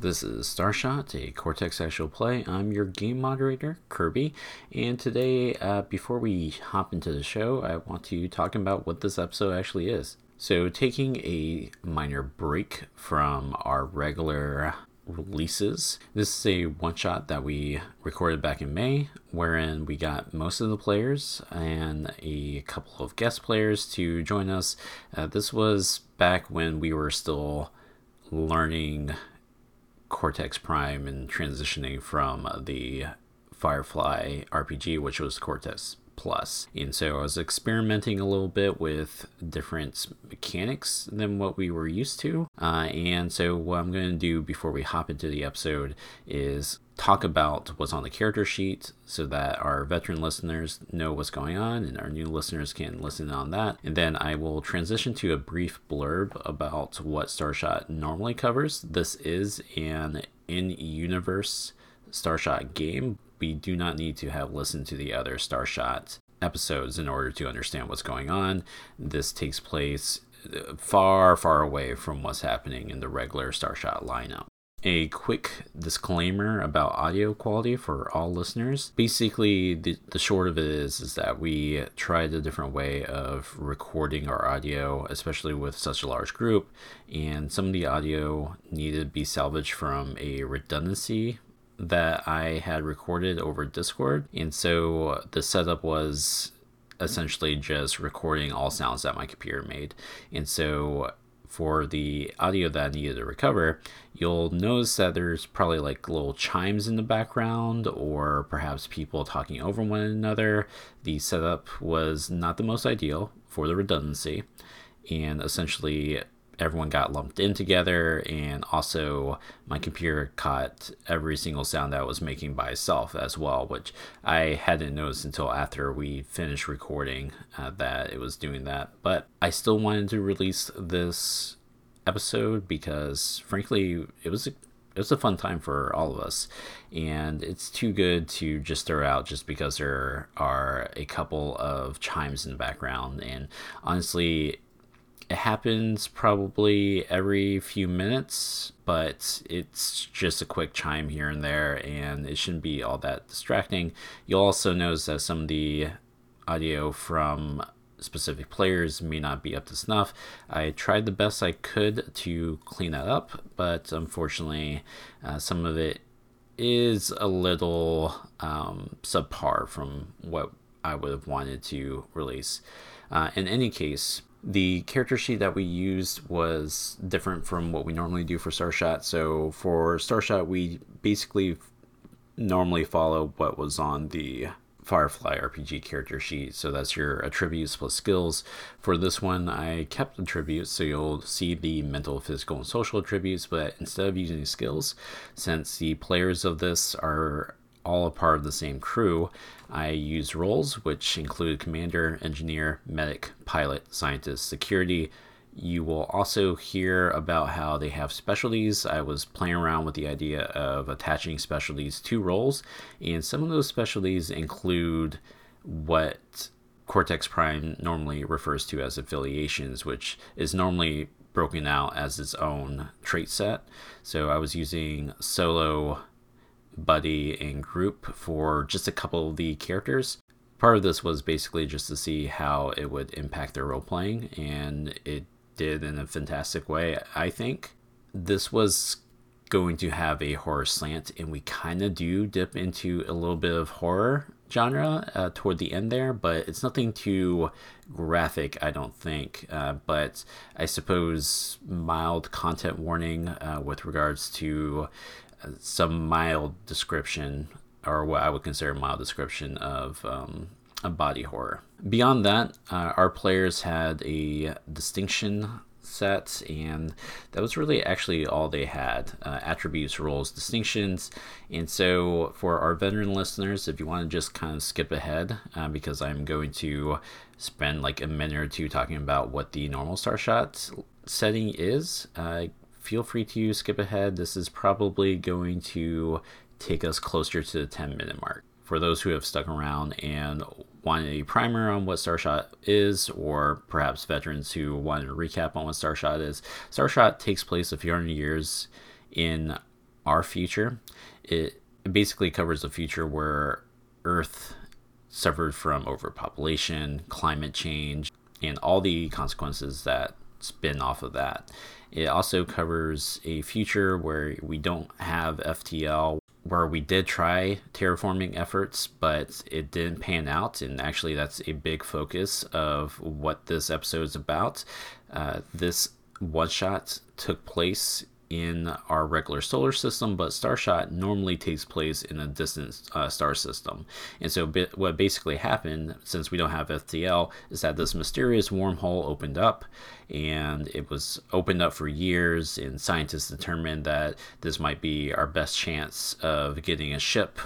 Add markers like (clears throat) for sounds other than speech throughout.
This is Starshot, a Cortex Actual Play. I'm your game moderator, Kirby, and today, uh, before we hop into the show, I want to talk about what this episode actually is. So, taking a minor break from our regular releases, this is a one shot that we recorded back in May, wherein we got most of the players and a couple of guest players to join us. Uh, this was back when we were still learning Cortex Prime and transitioning from the Firefly RPG, which was Cortex Plus. And so I was experimenting a little bit with different mechanics than what we were used to. Uh, and so, what I'm going to do before we hop into the episode is talk about what's on the character sheet so that our veteran listeners know what's going on and our new listeners can listen on that. And then I will transition to a brief blurb about what Starshot normally covers. This is an in universe Starshot game. We do not need to have listened to the other Starshot episodes in order to understand what's going on. This takes place uh, far, far away from what's happening in the regular Starshot lineup a quick disclaimer about audio quality for all listeners. Basically, the, the short of it is is that we tried a different way of recording our audio, especially with such a large group, and some of the audio needed to be salvaged from a redundancy that I had recorded over Discord. And so the setup was essentially just recording all sounds that my computer made. And so for the audio that I needed to recover, you'll notice that there's probably like little chimes in the background or perhaps people talking over one another. The setup was not the most ideal for the redundancy, and essentially everyone got lumped in together and also my computer caught every single sound that I was making by itself as well which I hadn't noticed until after we finished recording uh, that it was doing that. But I still wanted to release this episode because frankly it was a it was a fun time for all of us. And it's too good to just throw out just because there are a couple of chimes in the background. And honestly it happens probably every few minutes, but it's just a quick chime here and there, and it shouldn't be all that distracting. You'll also notice that some of the audio from specific players may not be up to snuff. I tried the best I could to clean that up, but unfortunately, uh, some of it is a little um, subpar from what I would have wanted to release. Uh, in any case, the character sheet that we used was different from what we normally do for Starshot. So for Starshot, we basically normally follow what was on the Firefly RPG character sheet. So that's your attributes plus skills. For this one, I kept attributes, so you'll see the mental, physical, and social attributes, but instead of using skills, since the players of this are all a part of the same crew, I used roles, which include commander, engineer, medic, pilot, scientist, security. You will also hear about how they have specialties. I was playing around with the idea of attaching specialties to roles, and some of those specialties include what Cortex Prime normally refers to as affiliations, which is normally broken out as its own trait set. So I was using solo buddy and group for just a couple of the characters. Part of this was basically just to see how it would impact their role playing, and it did in a fantastic way, I think. This was going to have a horror slant, and we kind of do dip into a little bit of horror genre uh, toward the end there, but it's nothing too graphic, I don't think. Uh, but I suppose mild content warning uh, with regards to some mild description, or what I would consider mild description of um, a body horror. Beyond that, uh, our players had a distinction set, and that was really actually all they had uh, attributes, roles, distinctions. And so, for our veteran listeners, if you want to just kind of skip ahead, uh, because I'm going to spend like a minute or two talking about what the normal Starshot setting is, feel free to skip ahead. This is probably going to take us closer to the 10 minute mark. For those who have stuck around and wanted a primer on what Starshot is, or perhaps veterans who wanted a recap on what Starshot is, Starshot takes place a few hundred years in our future. It, it basically covers a future where Earth suffered from overpopulation, climate change, and all the consequences that spin off of that. It also covers a future where we don't have FTL, where we did try terraforming efforts, but it didn't pan out. And actually, that's a big focus of what this episode is about. Uh, this one shot took place in our regular solar system, but Starshot normally takes place in a distant uh, star system. And so, what basically happened, since we don't have FTL, is that this mysterious wormhole opened up, and it was opened up for years. And scientists determined that this might be our best chance of getting a ship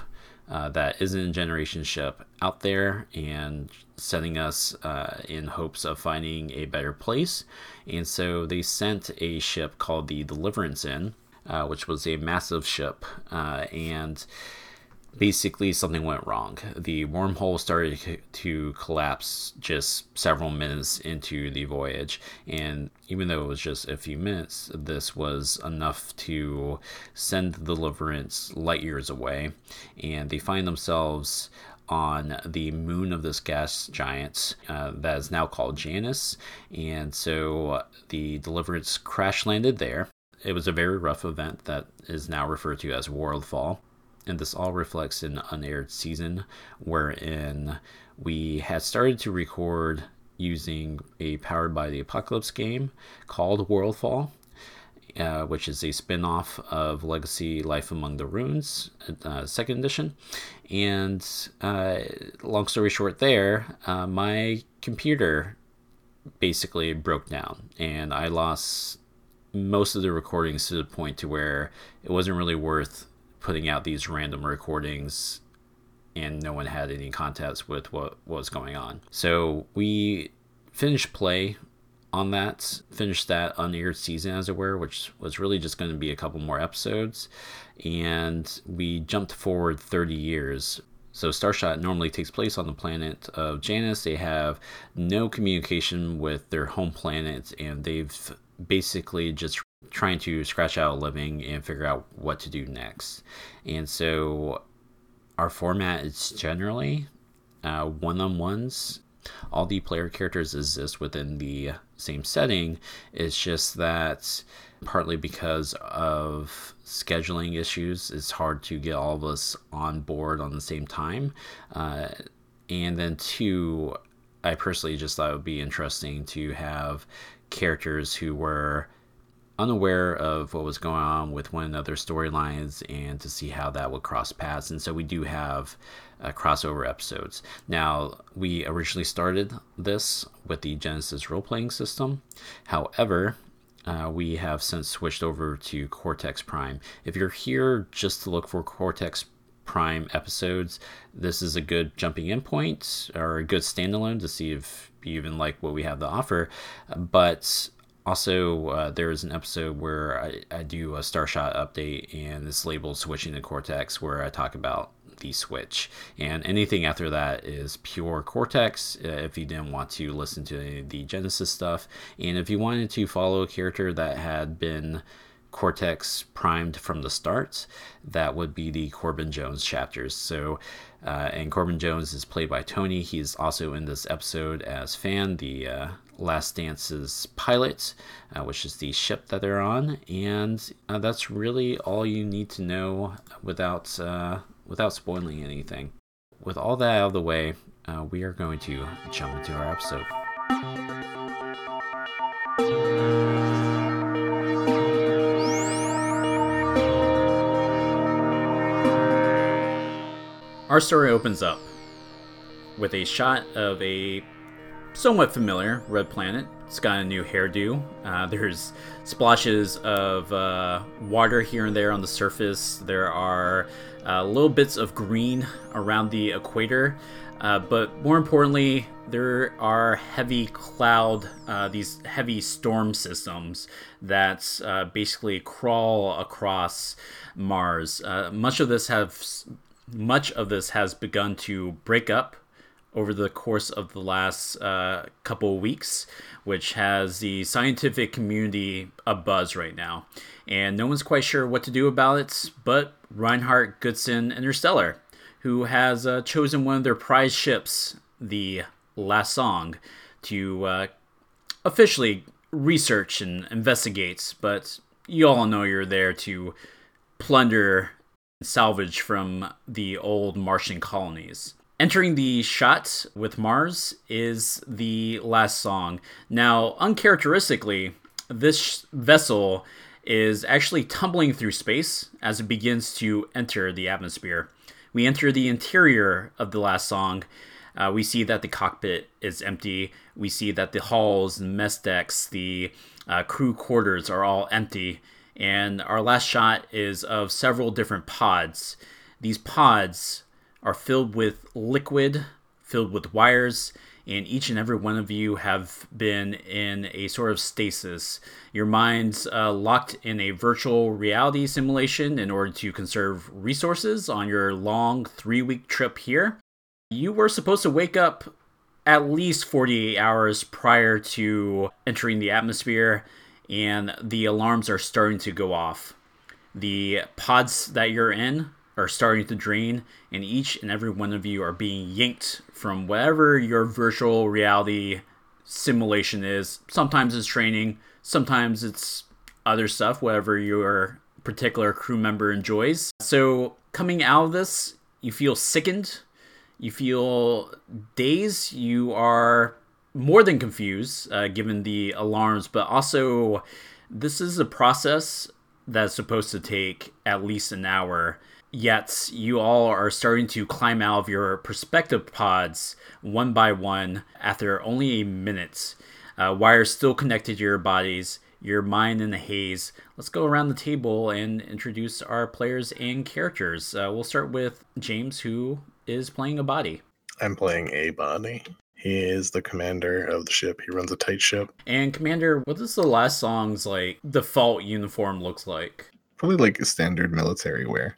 uh, that isn't a generation ship out there and setting us uh, in hopes of finding a better place. And so they sent a ship called the Deliverance in, uh, which was a massive ship. Uh, and basically something went wrong. The wormhole started to collapse just several minutes into the voyage, and even though it was just a few minutes, this was enough to send the Deliverance light years away, and they find themselves on the moon of this gas giant uh, that is now called Janus, and so the Deliverance crash landed there. It was a very rough event that is now referred to as Worldfall. And this all reflects an unaired season wherein we had started to record using a powered by the apocalypse game called worldfall uh, which is a spin-off of legacy life among the ruins uh, second edition and uh, long story short there uh, my computer basically broke down and i lost most of the recordings to the point to where it wasn't really worth putting out these random recordings and no one had any context with what was going on. So we finished play on that, finished that unaired season, as it were, which was really just going to be a couple more episodes. And we jumped forward 30 years. So Starshot normally takes place on the planet of Janus. They have no communication with their home planet, and they've basically just trying to scratch out a living and figure out what to do next. And so our format is generally uh, one on ones. All the player characters exist within the same setting. It's just that partly because of scheduling issues, it's hard to get all of us on board on the same time. Uh, and then, two, I personally just thought it would be interesting to have characters who were unaware of what was going on with one another's storylines and to see how that would cross paths. And so we do have uh, crossover episodes. Now, we originally started this with the Genesys role playing system. However, uh, we have since switched over to Cortex Prime. If you're here just to look for Cortex Prime episodes, this is a good jumping in point or a good standalone to see if you even like what we have to offer. But also, uh, there is an episode where I, I do a Starshot update, and it's labeled Switching to Cortex, where I talk about the Switch. And anything after that is pure Cortex uh, if you didn't want to listen to the Genesys stuff. And if you wanted to follow a character that had been Cortex primed from the start, that would be the Corbin Jones chapters. So, uh, and Corbin Jones is played by Tony. He's also in this episode as Fan, the uh, Last Dance's pilot, uh, which is the ship that they're on, and uh, that's really all you need to know without uh, without spoiling anything. With all that out of the way, uh, we are going to jump into our episode. Our story opens up with a shot of a somewhat familiar red planet. It's got a new hairdo. Uh, there's splashes of uh, water here and there on the surface. There are uh, little bits of green around the equator. Uh, but more importantly, there are heavy cloud, uh, these heavy storm systems that uh, basically crawl across Mars. much of this have much of this has begun to break up over the course of the last uh, couple weeks, which has the scientific community a buzz right now. And no one's quite sure what to do about it, but Reinhardt, Goodson, Interstellar, who has uh, chosen one of their prize ships, the La Sonde, to uh, officially research and investigate. But you all know you're there to plunder and salvage from the old Martian colonies. Entering the shot with Mars is the last song. Now, uncharacteristically, this vessel is actually tumbling through space as it begins to enter the atmosphere. We enter the interior of the last song. Uh, we see that the cockpit is empty. We see that the halls and mess decks, the uh, crew quarters are all empty. And our last shot is of several different pods. These pods are filled with liquid, filled with wires, and each and every one of you have been in a sort of stasis. Your mind's uh, locked in a virtual reality simulation in order to conserve resources on your long three week trip here. You were supposed to wake up at least 48 hours prior to entering the atmosphere, and the alarms are starting to go off. The pods that you're in are starting to drain, and each and every one of you are being yanked from whatever your virtual reality simulation is. Sometimes it's training, sometimes it's other stuff, whatever your particular crew member enjoys. So, coming out of this, you feel sickened, you feel dazed, you are more than confused uh, given the alarms, but also this is a process that's supposed to take at least an hour yet you all are starting to climb out of your perspective pods one by one after only a minute. Uh, wires still connected to your bodies, your mind in a haze. Let's go around the table and introduce our players and characters. Uh, we'll start with James, who is playing Abadi. I'm playing Abadi. He is the commander of the ship. He runs a tight ship. And commander, what does the last song's like default uniform looks like? Probably like standard military wear.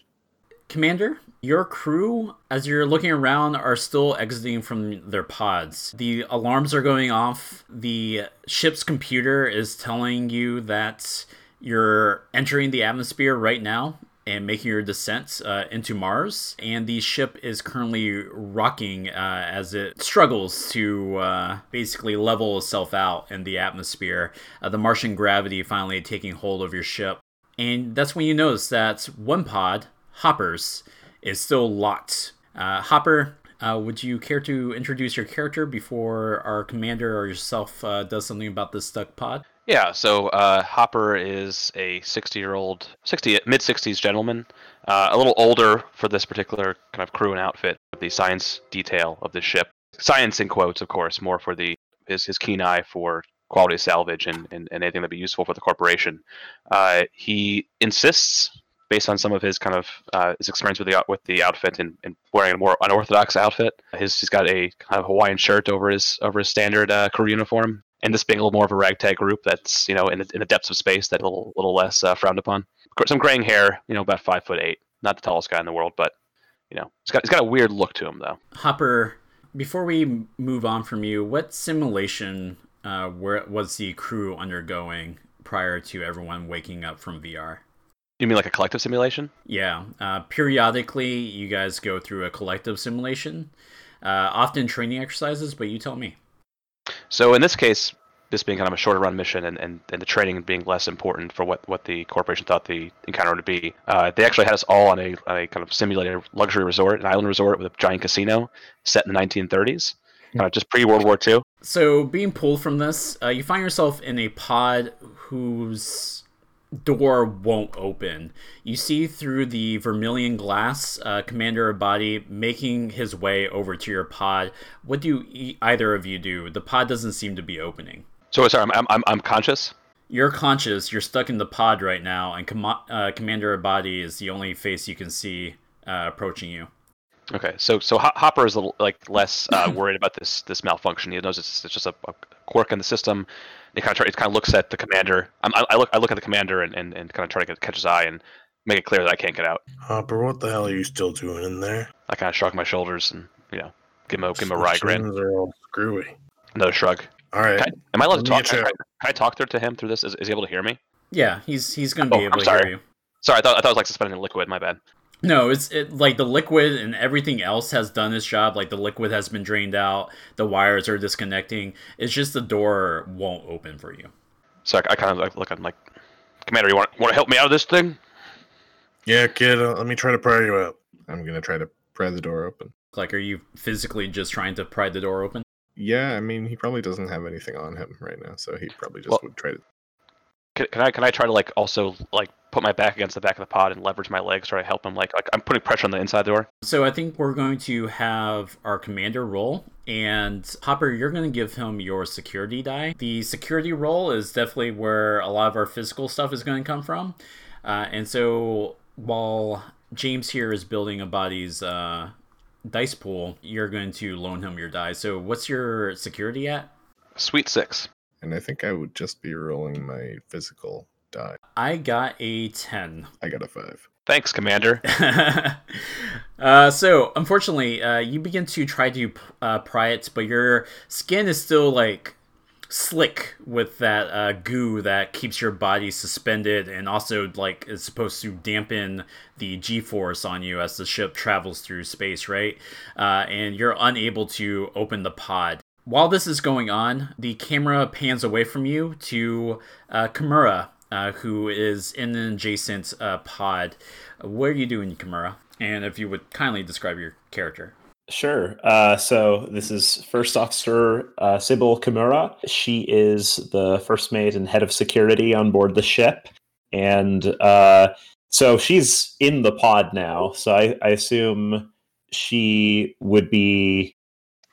Commander, your crew, as you're looking around, are still exiting from their pods. The alarms are going off. The ship's computer is telling you that you're entering the atmosphere right now and making your descent uh, into Mars. And the ship is currently rocking uh, as it struggles to uh, basically level itself out in the atmosphere. Uh, the Martian gravity finally taking hold of your ship. And that's when you notice that one pod Hoppers is still locked. Uh, Hopper, uh, would you care to introduce your character before our commander or yourself uh, does something about this stuck pod? Yeah, so uh, Hopper is a 60-year-old, 60 mid-60s gentleman, uh, a little older for this particular kind of crew and outfit. The science detail of the ship, science in quotes, of course, more for the his his keen eye for quality salvage and, and, and anything that'd be useful for the corporation. Uh, he insists based on some of his kind of uh, his experience with the with the outfit and, and, wearing a more unorthodox outfit. His he's got a kind of Hawaiian shirt over his over his standard uh, crew uniform, and this being a little more of a ragtag group that's you know in the, in the depths of space that a little little less uh, frowned upon. Some graying hair, you know, about five foot eight, not the tallest guy in the world, but you know, he's got he's got a weird look to him though. Hopper, before we move on from you, what simulation uh, where was the crew undergoing prior to everyone waking up from VR? You mean like a collective simulation? Yeah. Uh, periodically, you guys go through a collective simulation, uh, often training exercises, but you tell me. So in this case, this being kind of a shorter run mission and, and, and the training being less important for what, what the corporation thought the encounter would be, uh, they actually had us all on a, on a kind of simulated luxury resort, an island resort with a giant casino set in the 1930s, kind of just pre World War II. So, being pulled from this, uh, you find yourself in a pod whose door won't open. You see through the vermilion glass, uh, Commander Abadi making his way over to your pod. What do you, either of you do? The pod doesn't seem to be opening. So sorry, I'm I'm, I'm conscious. You're conscious. You're stuck in the pod right now, and Com- uh, Commander Abadi is the only face you can see uh, approaching you. Okay, so so Hopper is a little, like less uh, (coughs) worried about this this malfunction. He knows it's, it's just a, a quirk in the system it kind of try, it kind of looks at the commander. I, I look I look at the commander and, and, and kind of try to catch his eye and make it clear that I can't get out. Hopper, what the hell are you still doing in there? I kind of shrug my shoulders and you know Give him a give him a wry grin. Instructions are all screwy. Another shrug. All right. Can I, am I allowed to talk? get Can I, can I talk through to him through this? Is, is he able to hear me? Yeah, he's he's gonna oh, be Oh, able I'm to sorry. hear you. Sorry, I thought I thought it was like suspending liquid. My bad. No, it's it like the liquid and everything else has done its job. Like the liquid has been drained out, the wires are disconnecting. It's just the door won't open for you. So I, I kind of like look. I'm like, Commander, you want want to help me out of this thing? Yeah, kid. Uh, let me try to pry you out. I'm gonna try to pry the door open. Like, are you physically just trying to pry the door open? Yeah, I mean, he probably doesn't have anything on him right now, so he probably just Well- would try to. Can, can I can I try to like also like put my back against the back of the pod and leverage my legs, try to help him? Like like I'm putting pressure on the inside door. So I think we're going to have our commander roll, and Hopper, you're going to give him your security die. The security roll is definitely where a lot of our physical stuff is going to come from, uh, and so while James here is building Abadi's uh, dice pool, you're going to loan him your die. So what's your security at? Sweet six. And I think I would just be rolling my physical die. I got a ten. I got a five. Thanks, Commander. (laughs) uh, so unfortunately, uh, you begin to try to uh, pry it, but your skin is still like slick with that uh, goo that keeps your body suspended, and also like is supposed to dampen the G-force on you as the ship travels through space, right? Uh, and you're unable to open the pod. While this is going on, the camera pans away from you to uh, Kimura, uh, who is in an adjacent uh, pod. What are you doing, Kimura? And if you would kindly describe your character. Sure. Uh, so this is First Officer uh, Sybil Kimura. She is the first mate and head of security on board the ship, and uh, so she's in the pod now. So I, I assume she would be.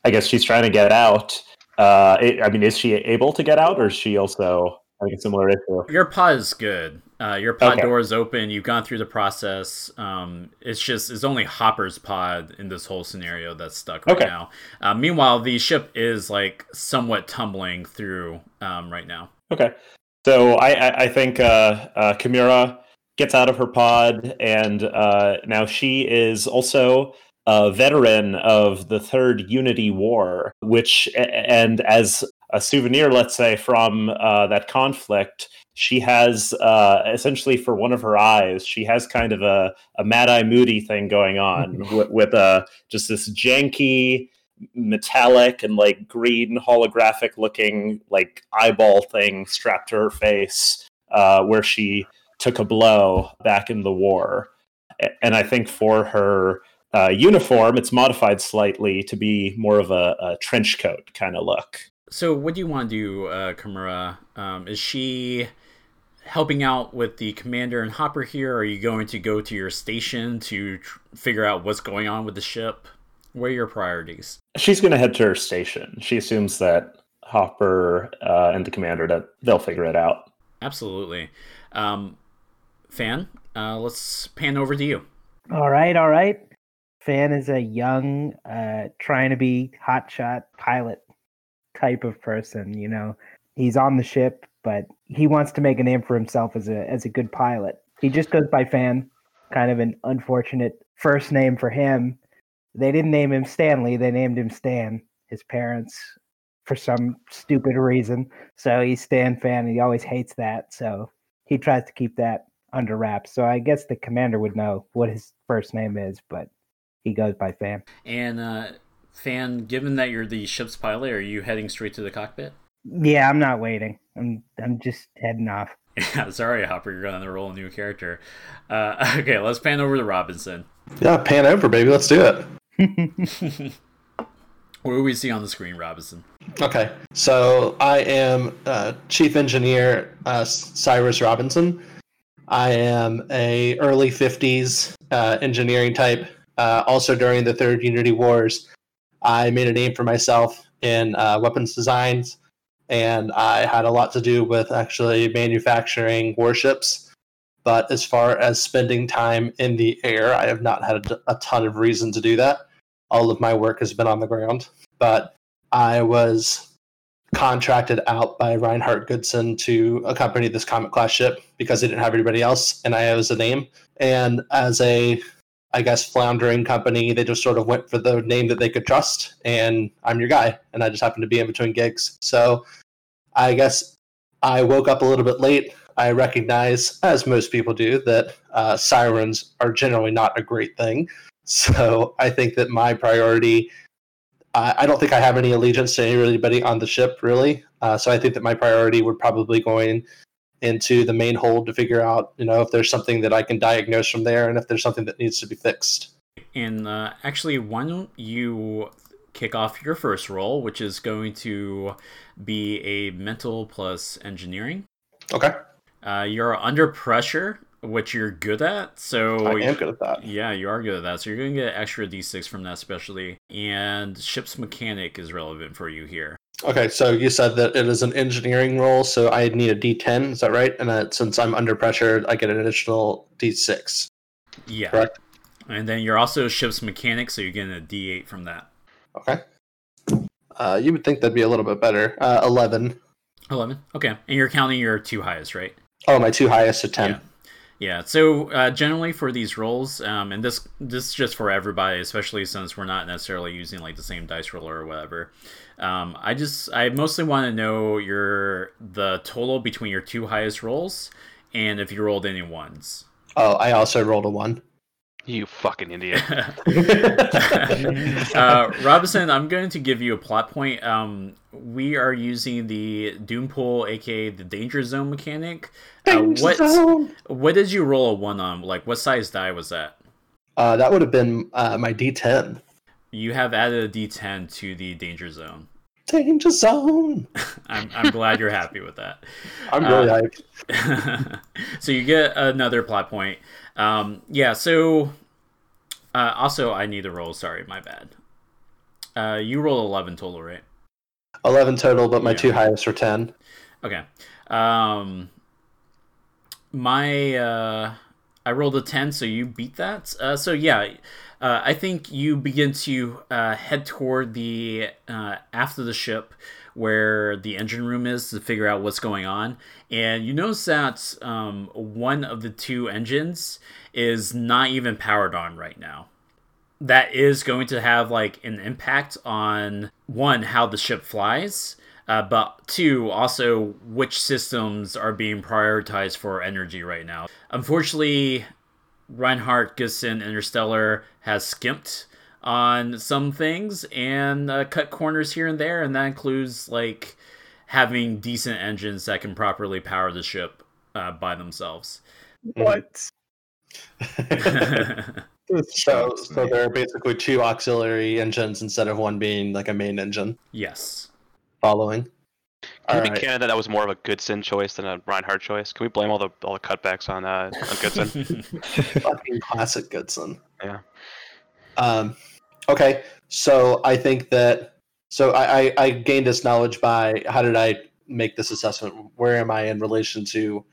I guess she's trying to get out. Uh, I mean, is she able to get out, or is she also having a similar issue? Your pod is good. Uh, your pod Okay. door is open. You've gone through the process. Um, it's just it's only Hopper's pod in this whole scenario that's stuck right Okay. now. Uh, meanwhile, the ship is like somewhat tumbling through um, right now. Okay. So I, I, I think uh, uh, Kimura gets out of her pod, and uh, now she is also a veteran of the Third Unity War, which, and as a souvenir, let's say, from uh, that conflict, she has uh, essentially for one of her eyes, she has kind of a, a Mad Eye Moody thing going on (laughs) with, with uh, just this janky metallic and like green holographic looking like eyeball thing strapped to her face uh, where she took a blow back in the war. And i think for her uh, uniform it's modified slightly to be more of a, a trench coat kind of look So, what do you want to do, uh, Kimura? Um, is she helping out with the commander and Hopper here? Or are you going to go to your station to tr- figure out what's going on with the ship? What are your priorities? she's going to head to her station she assumes that hopper uh, and the commander that they'll figure it out Absolutely. Um, Fan, uh, let's pan over to you. All right, all right. Fan is a young, uh, trying to be hotshot pilot type of person. You know, he's on the ship, but he wants to make a name for himself as a as a good pilot. He just goes by Fan. Kind of an unfortunate first name for him. They didn't name him Stanley. They named him Stan. His parents, for some stupid reason. So he's Stan Fan. And he always hates that. So he tries to keep that under wraps. So I guess the commander would know what his first name is, but he goes by Fan. And uh, Fan, given that you're the ship's pilot, are you heading straight to the cockpit? Yeah, I'm not waiting. I'm I'm just heading off. (laughs) Yeah, sorry, Hopper, you're going to roll a new character. Uh, (laughs) okay, let's pan over to Robinson. Yeah, pan over, baby. Let's do it. (laughs) What do we see on the screen, Robinson? Okay, so I am uh, Chief Engineer uh, Cyrus Robinson. I am a early '50s uh, engineering type. Uh, also, during the Third Unity Wars, I made a name for myself in uh, weapons designs, and I had a lot to do with actually manufacturing warships. But as far as spending time in the air, I have not had a, a ton of reason to do that. All of my work has been on the ground, but I was contracted out by Reinhard Goodson to accompany this Comet class ship because they didn't have anybody else, and I was a name. And as a I guess, floundering company. They just sort of went for the name that they could trust, and I'm your guy. And I just happened to be in between gigs. So I guess I woke up a little bit late. I recognize, as most people do, that uh, sirens are generally not a great thing. So I think that my priority. I I don't think I have any allegiance to anybody on the ship, really. Uh, so I think that my priority would probably going into the main hold to figure out, you know, if there's something that I can diagnose from there, and if there's something that needs to be fixed. And uh, actually, why don't you kick off your first roll, which is going to be a mental plus engineering. Okay. Uh, you're under pressure, which you're good at. So I am good at that. Yeah, you are good at that. So you're going to get extra d6 from that specialty. And ship's mechanic is relevant for you here. Okay, so you said that it is an engineering role, so I need a D10. Is that right? And uh, since I'm under pressure, I get an additional D6. Yeah. Correct. And then you're also ship's mechanic, so you're getting a d8 from that. Okay. Uh, you would think that'd be a little bit better. Uh, 11. 11. Okay. And you're counting your two highest, right? Oh, my two highest are 10. Yeah. Yeah. So uh, generally for these rolls, um, and this this is just for everybody, especially since we're not necessarily using like the same dice roller or whatever. Um, I just I mostly want to know your the total between your two highest rolls, and if you rolled any ones. Oh, I also rolled a 1. You fucking idiot. (laughs) (laughs) uh, Robinson, I'm going to give you a plot point. Um, we are using the Doom Pool, aka the Danger Zone mechanic. Uh, Danger what zone! what did you roll a one on? Like what size die was that? Uh, that would have been uh, my D10. You have added a D10 to the Danger Zone. Danger zone! I'm, I'm glad you're happy with that. (laughs) I'm really Uh, hyped. (laughs) so you get another plot point. Um, yeah. So uh, also, I need to roll. Sorry, my bad. Uh, you roll eleven total, right? 11 total, but my Yeah. two highest are 10. Okay. Um, my uh, I rolled a ten, so you beat that. Uh, so yeah, uh, I think you begin to uh, head toward the uh, after the ship where the engine room is to figure out what's going on, and you notice that um, one of the two engines is not even powered on right now that is going to have like an impact on one how the ship flies uh, but two also which systems are being prioritized for energy right now unfortunately reinhardt Goodson interstellar has skimped on some things and uh, cut corners here and there and that includes like having decent engines that can properly power the ship uh, by themselves What? (laughs) (laughs) So, so there are basically two auxiliary engines instead of one being like a main engine. yes Following. Can it be Alright. canon that that was more of a Goodson choice than a Reinhardt choice? Can we blame all the all the cutbacks on uh, on Goodson? (laughs) (laughs) Fucking classic Goodson. Yeah. Um, okay, so I think that so I, I I gained this knowledge by how did I make this assessment? Where am I in relation to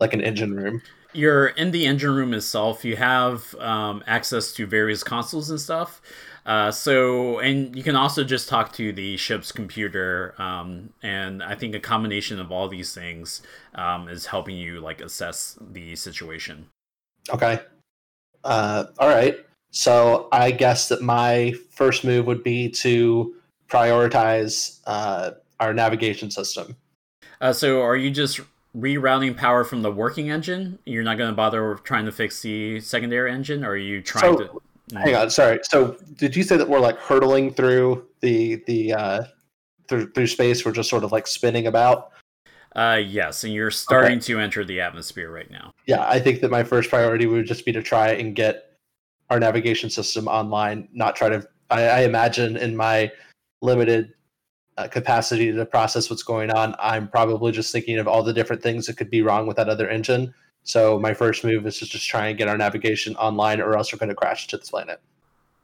like an engine room? you're in the engine room itself. You have um, access to various consoles and stuff. Uh, so, and you can also just talk to the ship's computer. Um, and I think a combination of all these things um, is helping you like assess the situation. Okay. Uh, all right. So I guess that my first move would be to prioritize uh, our navigation system. Uh, so, are you just rerouting power from the working engine? You're not going to bother trying to fix the secondary engine, or are you trying So- to? Hang on, sorry. So did you say that we're like hurtling through the the uh, through through space? We're just sort of like spinning about. Uh, yes, and you're starting to enter the atmosphere right now. Yeah, I think that my first priority would just be to try and get our navigation system online. Not try to. I, I imagine in my limited uh, capacity to process what's going on, I'm probably just thinking of all the different things that could be wrong with that other engine. So my first move is to just try and get our navigation online, or else we're going to crash to this planet.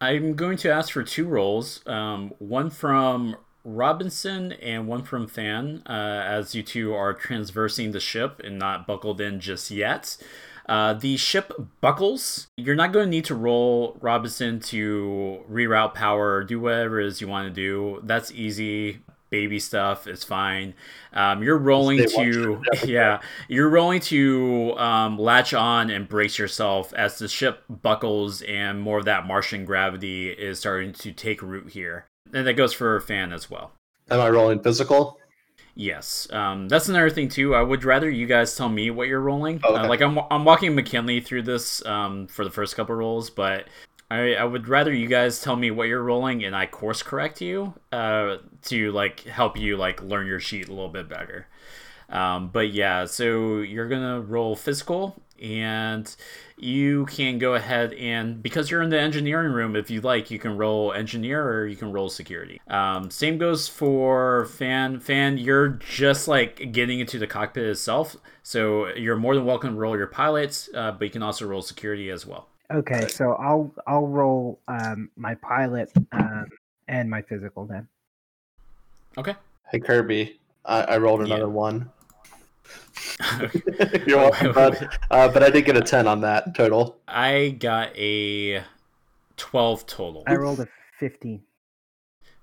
I'm going to ask for two rolls, um, one from Robinson and one from Fan, uh, as you two are transversing the ship and not buckled in just yet. Uh, the ship buckles. You're not going to need to roll Robinson to reroute power do whatever it is you want to do. That's easy. Baby stuff. It's fine. Um, you're rolling to (laughs) yeah, you're rolling to um, latch on and brace yourself as the ship buckles and more of that Martian gravity is starting to take root here. And that goes for Fan as well. Am I rolling physical? Yes, um, that's another thing too. I would rather you guys tell me what you're rolling. Oh, Uh, like I'm, I'm walking McKinley through this um, for the first couple rolls, but I, I would rather you guys tell me what you're rolling and I course correct you uh, to like help you like learn your sheet a little bit better. Um, but yeah, so you're gonna roll physical, and you can go ahead and because you're in the engineering room, if you like, you can roll engineer or you can roll security. Um, same goes for fan. Fan, you're just like getting into the cockpit itself, so you're more than welcome to roll your pilots, uh, but you can also roll security as well. Okay, so I'll I'll roll um, my pilot um, and my physical then. Okay. Hey Kirby, I, I rolled another Yeah. one. (laughs) You're welcome, bud. Uh, but I did get a ten on that total. I got a twelve total. I rolled a fifteen.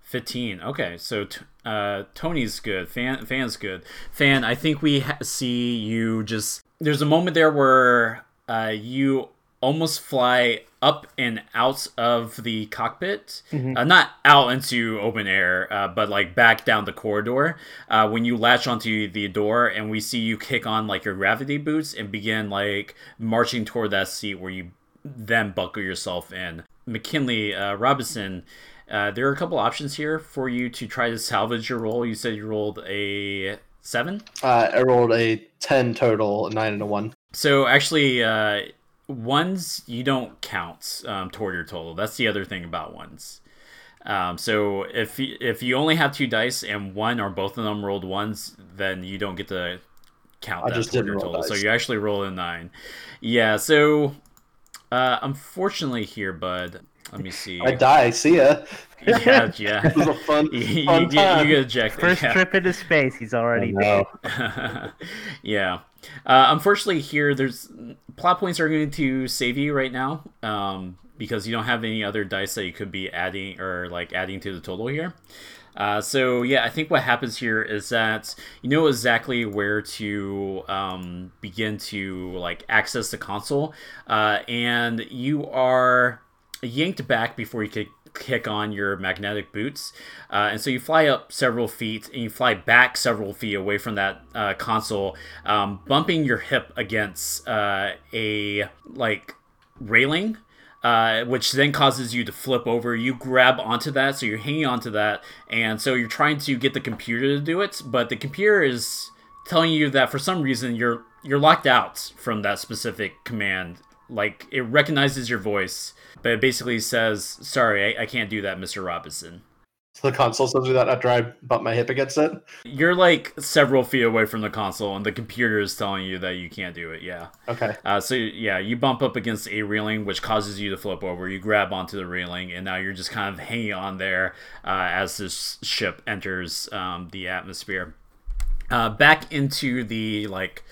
15 okay so t- uh tony's good fan fan's good fan i think we ha- see you just there's a moment there where uh you almost fly up and out of the cockpit Mhm. uh, not out into open air uh, but like back down the corridor uh, when you latch onto the door and we see you kick on like your gravity boots and begin like marching toward that seat where you then buckle yourself in mckinley uh, robinson uh, there are a couple options here for you to try to salvage your roll. You said you rolled a seven. Uh, I rolled a ten total, a nine and a one. So actually, uh, ones you don't count um, toward your total. That's the other thing about ones. Um, so if y- if you only have two dice and one or both of them rolled ones, then you don't get to count I that just toward didn't your roll total. So you actually roll a nine. Yeah. So uh, unfortunately here, bud. Let me see. I die. See ya. yeah, (laughs) yeah. This was a fun, you, (laughs) you, fun get, time. you get ejected. First yeah. trip into space, he's already no. dead. (laughs) yeah. Uh, unfortunately, here there's plot points are going to save you right now um, because you don't have any other dice that you could be adding or like adding to the total here. Uh, so yeah, I think what happens here is that you know exactly where to um, begin to like access the console, uh, and you are yanked back before you could kick on your magnetic boots. Uh, and so you fly up several feet and you fly back several feet away from that uh, console, um, bumping your hip against uh, a like railing. Uh, which then causes you to flip over. You grab onto that, so you're hanging onto that, and so you're trying to get the computer to do it, but the computer is telling you that for some reason you're you're locked out from that specific command. Like it recognizes your voice, but it basically says, "Sorry, I, I can't do that, Mister Robinson." So the console says do that after I bump my hip against it. You're like several feet away from the console, and the computer is telling you that you can't do it. Yeah. Okay. Uh, so yeah, you bump up against a railing, which causes you to flip over. You grab onto the railing, and now you're just kind of hanging on there uh, as this ship enters um, the atmosphere. Uh, back into the like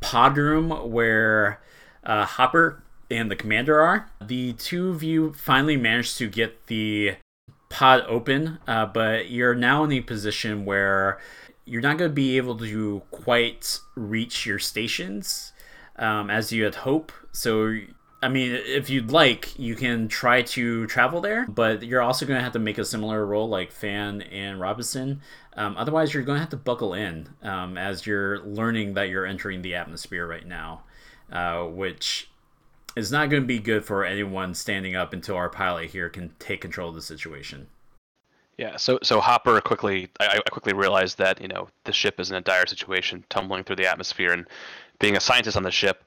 pod room where uh, Hopper and the commander are. The two of you finally managed to get the pod open, uh, but you're now in a position where you're not going to be able to quite reach your stations um, as you had hoped. So, I mean, if you'd like, you can try to travel there, but you're also going to have to make a similar roll like Fan and Robinson. Um, otherwise, you're going to have to buckle in um, as you're learning that you're entering the atmosphere right now, uh, which is not going to be good for anyone standing up until our pilot here can take control of the situation. Yeah, so so Hopper quickly I, I quickly realized that you know the ship is in a dire situation, tumbling through the atmosphere, and being a scientist on the ship,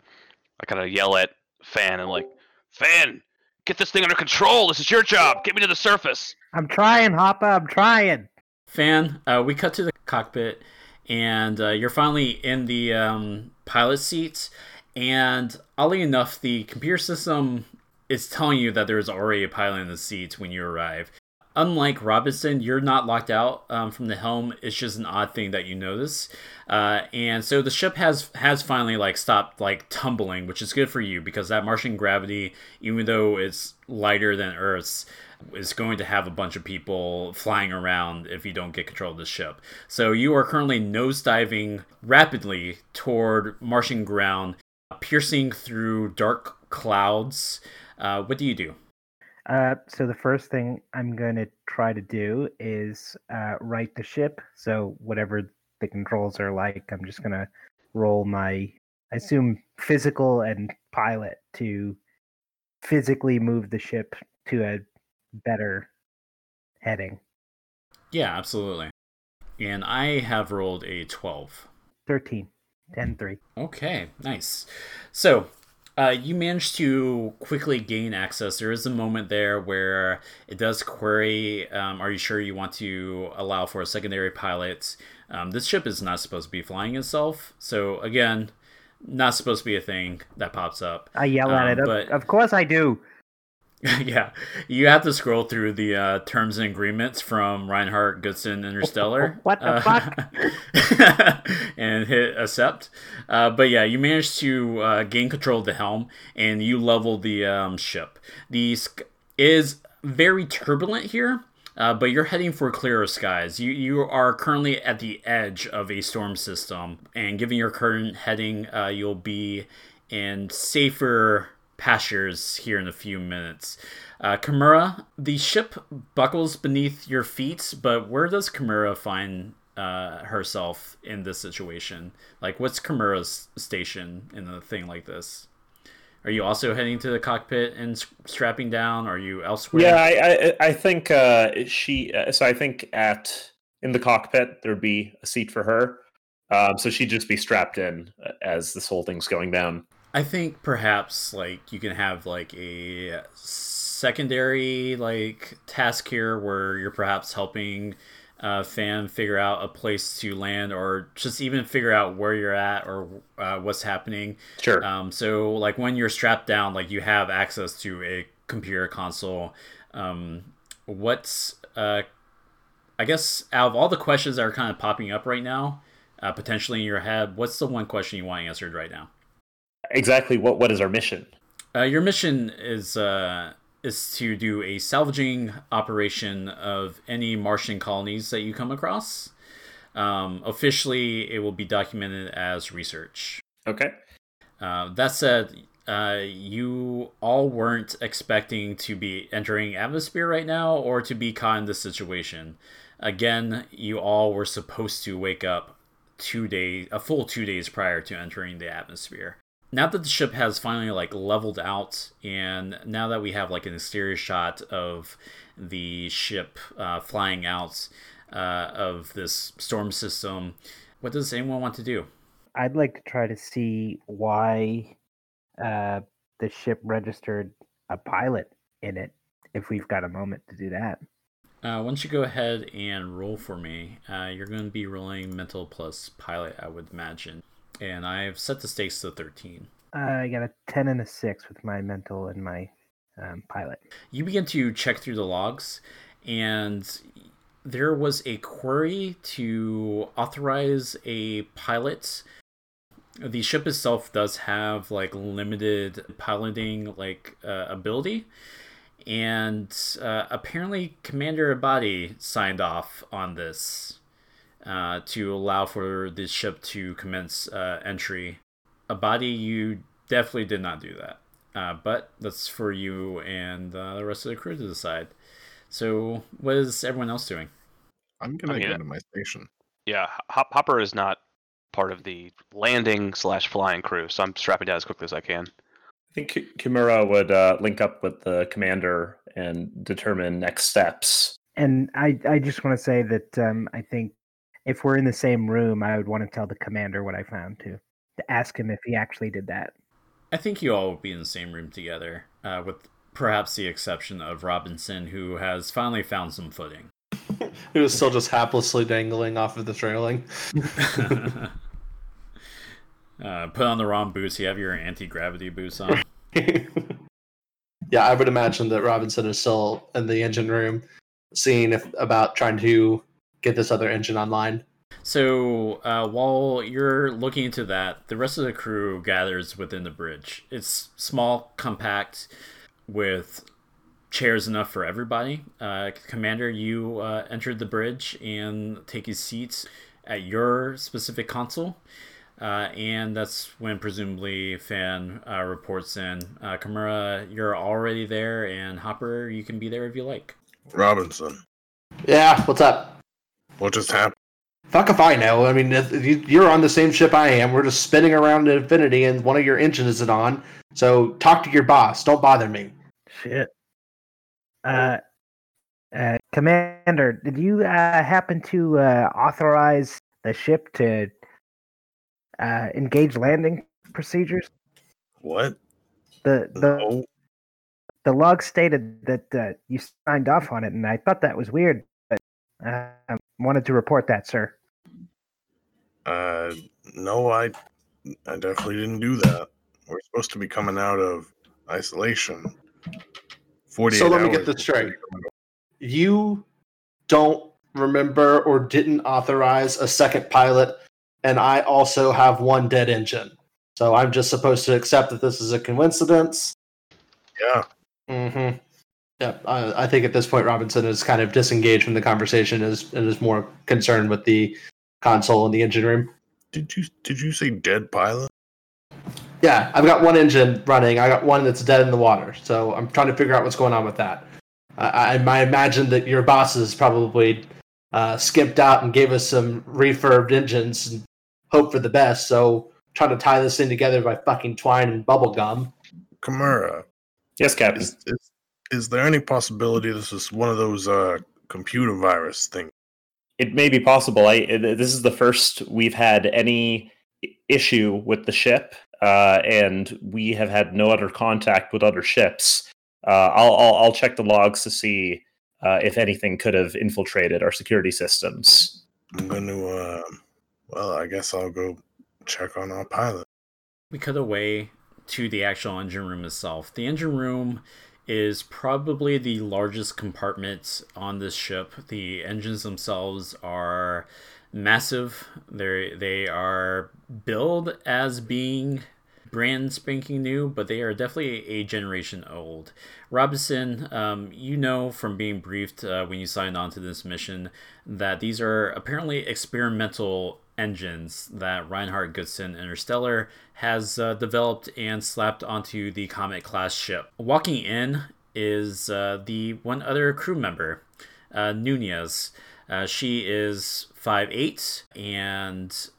I kind of yell at Fan and like, Fan, get this thing under control. This is your job. Get me to the surface. I'm trying, Hopper. I'm trying. Fan, uh, we cut to the cockpit, and uh, you're finally in the um, pilot seat. And oddly enough, the computer system is telling you that there's already a pilot in the seat when you arrive. unlike Robinson, you're not locked out um, from the helm. It's just an odd thing that you notice, uh, and so the ship has has finally like stopped like tumbling, which is good for you because that Martian gravity, even though it's lighter than Earth's, is going to have a bunch of people flying around if you don't get control of the ship. So you are currently nose diving rapidly toward Martian ground, piercing through dark clouds. Uh, what do you do? Uh, so the first thing I'm going to try to do is uh, right the ship. So whatever the controls are like, I'm just going to roll my, I assume, physical and pilot to physically move the ship to a better heading. Yeah, absolutely. And I have rolled a 12. 13. 10 3. Okay, nice. So uh, you manage to quickly gain access. There is a moment there where it does query um, Are you sure you want to allow for a secondary pilot? Um, this ship is not supposed to be flying itself. So, again, not supposed to be a thing that pops up. I yell at Um, it. But- of course I do. (laughs) yeah, you have to scroll through the uh, terms and agreements from Reinhardt Goodson Interstellar. (laughs) What the fuck? (laughs) and hit accept. Uh, but yeah, you managed to uh, gain control of the helm and you level the um, ship. The sk- is very turbulent here. Uh, but you're heading for clearer skies. You you are currently at the edge of a storm system, and given your current heading, uh, you'll be in safer pastures here in a few minutes. Uh, Kimura, the ship buckles beneath your feet, but where does Kimura find uh, herself in this situation? Like, what's Kimura's station in a thing like this? Are you also heading to the cockpit and strapping down? Are you elsewhere? Yeah, I I, I think uh, she. Uh, so I think at in the cockpit there'd be a seat for her. Um, so she'd just be strapped in uh, as this whole thing's going down. I think perhaps like you can have like a secondary like task here where you're perhaps helping uh, Fan figure out a place to land or just even figure out where you're at or uh, what's happening. Sure. Um, so like when you're strapped down, like you have access to a computer console. Um, what's uh, I guess out of all the questions that are kind of popping up right now, uh, potentially in your head, what's the one question you want answered right now? Exactly. What what is our mission? Uh, your mission is uh, is to do a salvaging operation of any Martian colonies that you come across. Um, officially, it will be documented as research. Okay. Uh, that said, uh, you all weren't expecting to be entering atmosphere right now or to be caught in this situation. Again, you all were supposed to wake up two days, a full two days prior to entering the atmosphere. Now that the ship has finally like leveled out, and now that we have like an exterior shot of the ship uh, flying out uh, of this storm system, what does anyone want to do? I'd like to try to see why uh, the ship registered a pilot in it. If we've got a moment to do that. Uh, why don't you go ahead and roll for me? Uh, you're going to be rolling mental plus pilot, I would imagine. And I've set the stakes to 13. Uh, I got a ten and a six with my mental and my um, pilot. You begin to check through the logs, and there was a query to authorize a pilot. The ship itself does have like limited piloting like uh, ability, and uh, apparently Commander Abadi signed off on this uh, to allow for the ship to commence uh, entry. Abadi, you definitely did not do that. Uh, but that's for you and uh, the rest of the crew to decide. So, what is everyone else doing? I'm gonna I mean, go to my station. Yeah, Hop- Hopper is not part of the landing slash flying crew, so I'm strapping down as quickly as I can. I think Kimura would uh, link up with the commander and determine next steps. And I, I just want to say that um, I think if we're in the same room, I would want to tell the commander what I found too, to ask him if he actually did that. I think you all will be in the same room together, uh, with perhaps the exception of Robinson, who has finally found some footing. (laughs) he was still just haplessly dangling off of the trailing. (laughs) uh, put on the wrong boots. You have your anti gravity boots on. (laughs) yeah, I would imagine that Robinson is still in the engine room, seeing if about trying to get this other engine online. So uh, while you're looking into that, the rest of the crew gathers within the bridge. It's small, compact, with chairs enough for everybody. Uh, Commander, you uh, entered the bridge and take his seats at your specific console. Uh, and that's when presumably Fan uh, reports in. Uh, Kimura, you're already there, and Hopper, you can be there if you like. Robinson, Yeah, what's up? What just happened? Fuck if I know. I mean, if you- you're on the same ship I am. We're just spinning around in infinity, and one of your engines isn't on. So talk to your boss. Don't bother me. Shit. Uh, uh, Commander, did you uh, happen to uh, authorize the ship to uh, engage landing procedures? What? The the No. the log stated that uh, you signed off on it, and I thought that was weird, but uh, I wanted to report that, sir. Uh, no, I, I definitely didn't do that. We're supposed to be coming out of isolation. Forty. So let me get this straight. You don't remember or didn't authorize a second pilot, and I also have one dead engine. So I'm just supposed to accept that this is a coincidence. Yeah. Mm-hmm. Yeah, I, I think at this point Robinson is kind of disengaged from the conversation is and is more concerned with the console and the engine room. Did you did you say dead pilot? Yeah, I've got one engine running. I got one that's dead in the water. So I'm trying to figure out what's going on with that. I, I, I imagine that your bosses probably uh, skimped out and gave us some refurbed engines and hope for the best. So trying to tie this thing together by fucking twine and bubble gum. Kimura, Yes, Captain. is, is is there any possibility this is one of those uh computer virus things? It may be possible. I this is the first we've had any issue with the ship, uh, and we have had no other contact with other ships. Uh, I'll, I'll I'll check the logs to see uh, if anything could have infiltrated our security systems. I'm gonna uh, well, I guess I'll go check on our pilot. We cut away to the actual engine room itself. The engine room is probably the largest compartment on this ship. The engines themselves are massive. They they are billed as being brand spanking new, but they are definitely a generation old. Robinson, um, you know from being briefed uh, when you signed on to this mission that these are apparently experimental engines that Reinhard Goodson Interstellar has uh, developed and slapped onto the Comet class ship. Walking in is uh, the one other crew member, uh, Nunez. Uh, she is 5'8 and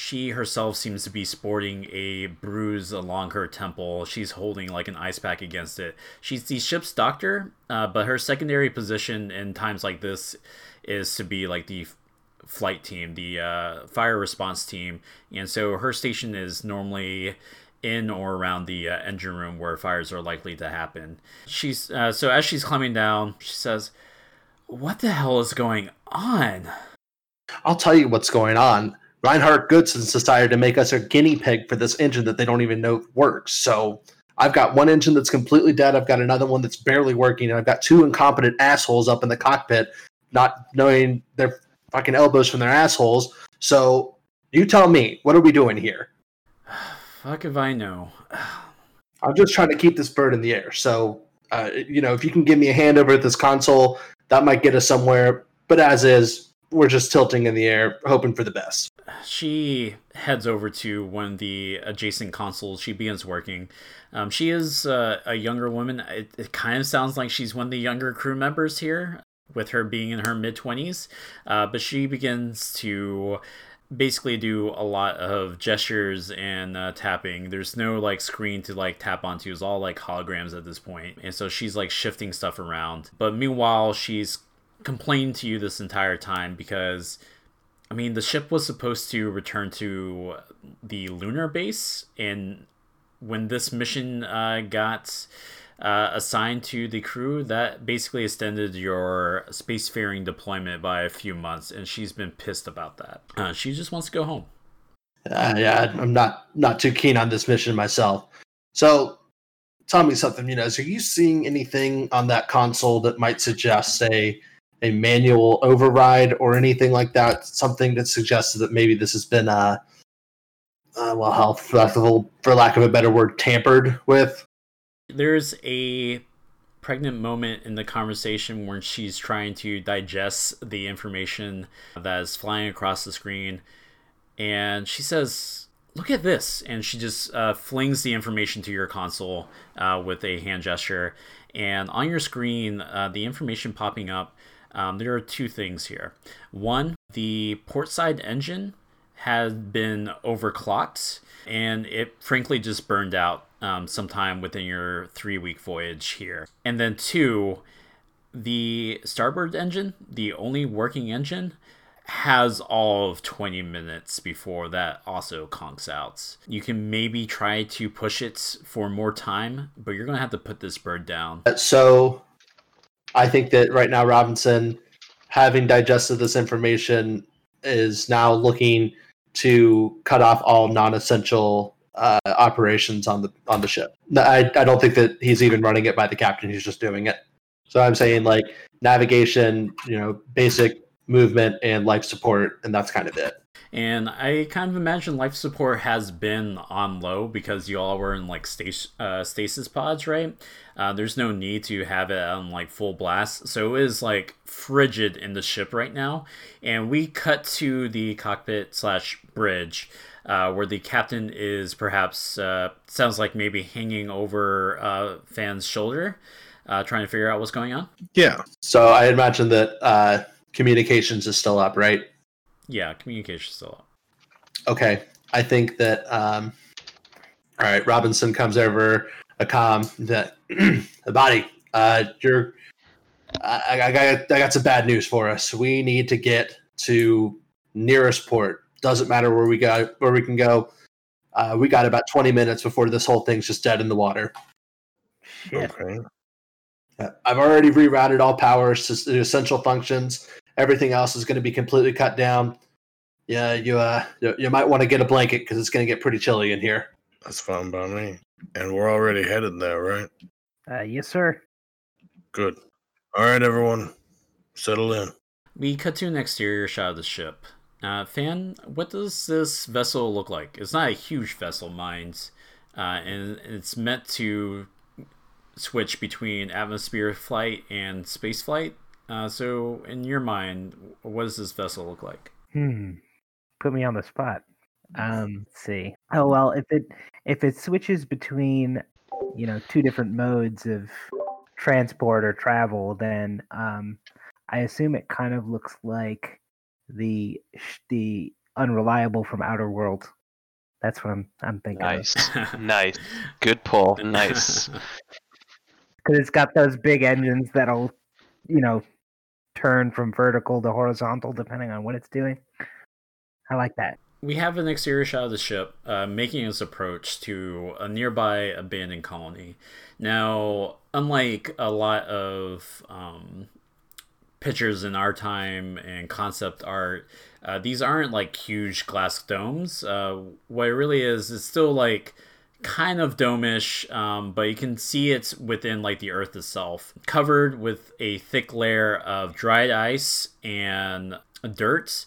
she herself seems to be sporting a bruise along her temple. She's holding like an ice pack against it. She's the ship's doctor, uh, but her secondary position in times like this is to be like the flight team, the uh, fire response team. And so her station is normally in or around the uh, engine room where fires are likely to happen. She's uh, so as she's climbing down, she says, "What the hell is going on?" I'll tell you what's going on. Reinhard Goodson's decided to make us a guinea pig for this engine that they don't even know works. So I've got one engine that's completely dead. I've got another one that's barely working, and I've got two incompetent assholes up in the cockpit, not knowing their fucking elbows from their assholes. So you tell me, what are we doing here? (sighs) Fuck if I know. (sighs) I'm just trying to keep this bird in the air. So, uh, you know, if you can give me a hand over at this console, that might get us somewhere. But as is, we're just tilting in the air, hoping for the best. She heads over to one of the adjacent consoles. She begins working. Um, she is uh, a younger woman. It, it kind of sounds like she's one of the younger crew members here, with her being in her mid 20s. Uh, but she begins to basically do a lot of gestures and uh, tapping. There's no like screen to like tap onto. It's all like holograms at this point. And so she's like shifting stuff around. But meanwhile, she's complained to you this entire time because I mean, the ship was supposed to return to the lunar base, and when this mission uh, got uh, assigned to the crew, that basically extended your spacefaring deployment by a few months, and she's been pissed about that. Uh, she just wants to go home. Uh, yeah, I'm not not too keen on this mission myself. So, tell me something. You know, are you seeing anything on that console that might suggest a a manual override or anything like that. Something that suggests that maybe this has been, uh, uh well, how, for lack of a better word, tampered with. There's a pregnant moment in the conversation where she's trying to digest the information that is flying across the screen. And she says look at this. And she just uh, flings the information to your console uh, with a hand gesture. And on your screen uh, the information popping up um, there are two things here. One the portside engine has been overclocked and it frankly just burned out um, sometime within your three week voyage here. And then two, the starboard engine, the only working engine, has all of 20 minutes before that also conks out. You can maybe try to push it for more time, but you're going to have to put this bird down. So I think that right now, Robinson, having digested this information, is now looking to cut off all non essential uh, operations on the on the ship. I, I don't think that he's even running it by the captain. He's just doing it. So I'm saying like navigation, you know, basic movement and life support, and that's kind of it. And I kind of imagine life support has been on low because you all were in like stas- uh, stasis pods, right? Uh, there's no need to have it on like full blast. So it is like frigid in the ship right now. And we cut to the cockpit slash bridge uh, where the captain is perhaps uh, sounds like maybe hanging over uh, Fan's shoulder, uh, trying to figure out what's going on. Yeah. So I imagine that uh, communications is still up, right? Yeah, communications still up. Okay, I think that. Um, all right, Robinson comes over a com that (clears throat) Abadi. Uh, you're. I, I got I got some bad news for us. We need to get to nearest port doesn't matter where we go, where we can go. Uh, we got about 20 minutes before this whole thing's just dead in the water. Okay. I've already rerouted all powers to the essential functions. Everything else is going to be completely cut down. Yeah, you uh, you, you might want to get a blanket because it's going to get pretty chilly in here. That's fine by me. And we're already headed there, right? Uh, yes, sir. Good. All right, everyone, settle in. We cut to an exterior shot of the ship. Uh, Fan, what does this vessel look like? It's not a huge vessel, mind, uh, and it's meant to switch between atmosphere flight and space flight. Uh, so, in your mind, what does this vessel look like? Hmm. Put me on the spot. Um, let's see. Oh well, if it if it switches between, you know, two different modes of transport or travel, then um, I assume it kind of looks like the the unreliable from Outer World. That's what I'm I'm thinking. Nice, (laughs) nice, good pull. Nice, (laughs) because it's got those big engines that'll, you know, turn from vertical to horizontal depending on what it's doing. I like that. We have an exterior shot of the ship uh, making its approach to a nearby abandoned colony. Now, unlike a lot of um, pictures in our time and concept art. Uh, these aren't like huge glass domes. Uh, what it really is is still like kind of domish, um, but you can see it's within like the earth itself, covered with a thick layer of dried ice and dirt.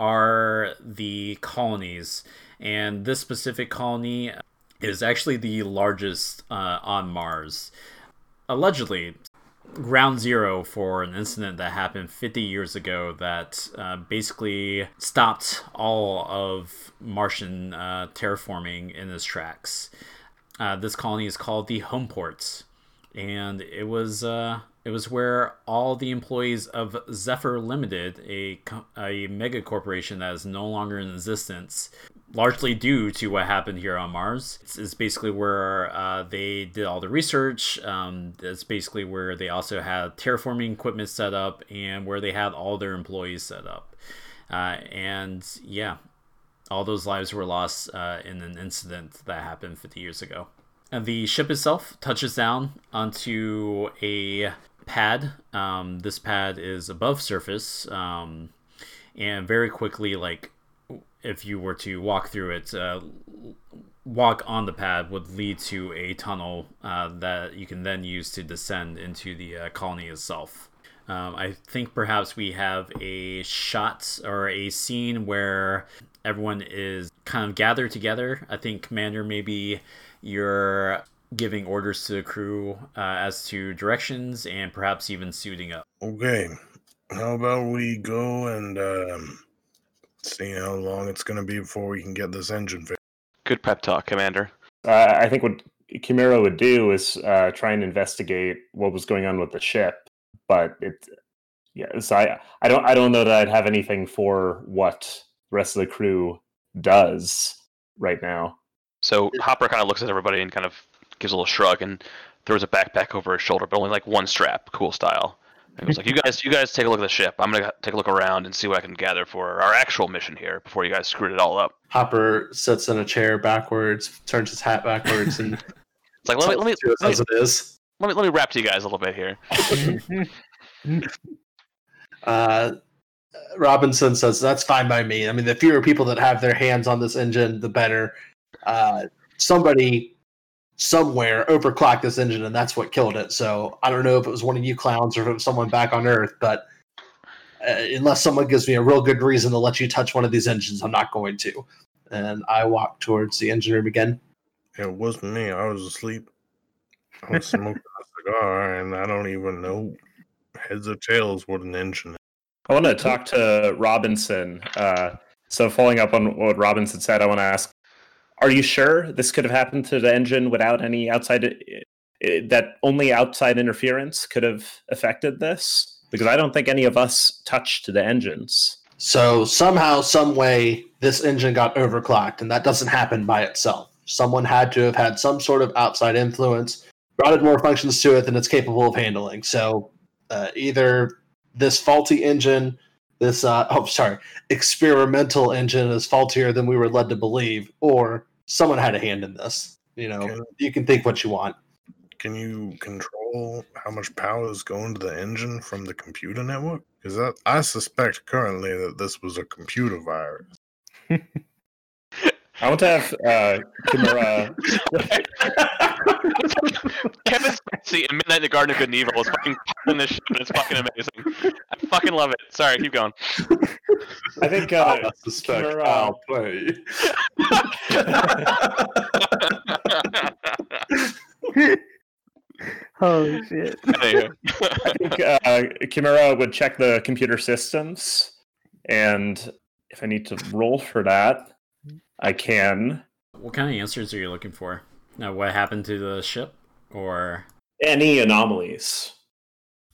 Are the colonies, and this specific colony is actually the largest uh, on Mars allegedly ground zero for an incident that happened 50 years ago that uh, basically stopped all of Martian uh, terraforming in its tracks. Uh, this colony is called the Homeports, and it was uh, it was where all the employees of Zephyr Limited, a a mega corporation that is no longer in existence, largely due to what happened here on Mars. It's, it's basically where uh, they did all the research. Um, it's basically where they also had terraforming equipment set up and where they had all their employees set up. Uh, and yeah, all those lives were lost uh, in an incident that happened 50 years ago. And the ship itself touches down onto a pad. Um, this pad is above surface. Um, and very quickly, like if you were to walk through it, uh, walk on the pad would lead to a tunnel uh, that you can then use to descend into the uh, colony itself. Um, I think perhaps we have a shot or a scene where everyone is kind of gathered together. I think, Commander, maybe you're giving orders to the crew uh, as to directions and perhaps even suiting up. Okay. How about we go and um, see how long it's going to be before we can get this engine fixed? Good pep talk, Commander. Uh, I think what Kimura would do is uh, try and investigate what was going on with the ship, but it, yeah. So I, I don't, I don't know that I'd have anything for what the rest of the crew does right now. So Hopper kind of looks at everybody and kind of gives a little shrug and throws a backpack over his shoulder, but only like one strap, cool style. And he was like, "You guys, you guys take a look at the ship. I'm gonna take a look around and see what I can gather for our actual mission here before you guys screwed it all up." Hopper sits in a chair backwards, turns his hat backwards, and (laughs) It's like let me let me let it as me, it is. let me let me rap to you guys a little bit here. (laughs) Uh, Robinson says that's fine by me. I mean, the fewer people that have their hands on this engine, the better. Uh, somebody somewhere overclocked this engine, and that's what killed it. So I don't know if it was one of you clowns or if it was someone back on Earth, but uh, unless someone gives me a real good reason to let you touch one of these engines, I'm not going to. And I walk towards the engine room again. It wasn't me. I was asleep. I was smoking a (laughs) cigar, and I don't even know heads or tails what an engine is. I want to talk to Robinson. Uh, so, following up on what Robinson said, I want to ask: Are you sure this could have happened to the engine without any outside? That only outside interference could have affected this? Because I don't think any of us touched the engines. So somehow, some way, this engine got overclocked, and that doesn't happen by itself. Someone had to have had some sort of outside influence, routed more functions to it than it's capable of handling. So uh, either this faulty engine, this uh, (laughs) oh sorry, experimental engine is faultier than we were led to believe, or someone had a hand in this. You know, Okay. you can think what you want. Can you control how much power is going to the engine from the computer network? Because I suspect currently that this was a computer virus. (laughs) I want to have uh, (laughs) Kimura. (laughs) Kevin Spacey in Midnight in the Garden of Good and Evil is fucking in this shit, and it's fucking amazing. I fucking love it. Sorry, keep going. I think uh, I suspect Kimura- foul play. (laughs) Holy shit. Anywho. I think uh, Kimura would check the computer systems, and if I need to roll for that, I can. What kind of answers are you looking for? Now, what happened to the ship? Or Any anomalies,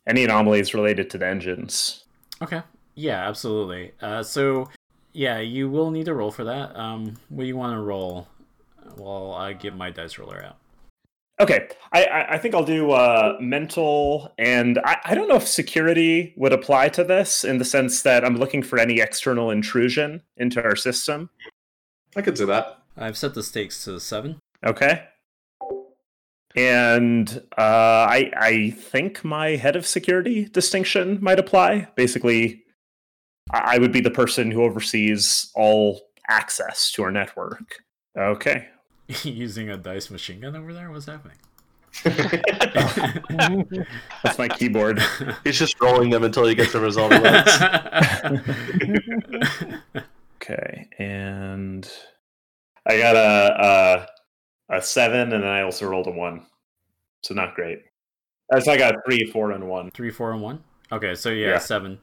any anomalies related to the engines. okay, yeah, absolutely. Uh, so yeah, you will need to roll for that. Um, what do you want to roll? Well, I get my dice roller out. Okay, I, I, I think I'll do uh, mental, and I, I don't know if security would apply to this in the sense that I'm looking for any external intrusion into our system. I could do that. I've set the stakes to seven. Okay. And uh, I I think my head of security distinction might apply. Basically, I I would be the person who oversees all access to our network. Okay. (laughs) Using a dice machine gun over there. What's happening? (laughs) That's my keyboard. (laughs) He's just rolling them until he gets the result he wants. Okay, and I got a a, a seven, and then I also rolled a one, so not great. Uh, So I got a three, four, and one. Three, four, and one. Okay, so yeah, Yeah. seven.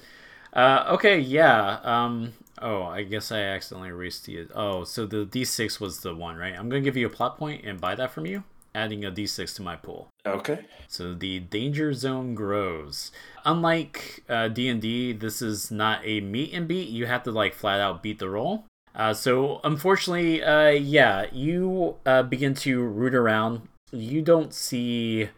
Uh, okay, yeah. Um. Oh, I guess I accidentally erased the. Oh, so the D six was the one, right? I'm gonna give you a plot point and buy that from you, adding a D six to my pool. Okay. So the danger zone grows. Unlike uh, D&D, this is not a meet and beat. You have to like flat out beat the roll. Uh, so unfortunately, uh, yeah, you uh, begin to root around. You don't see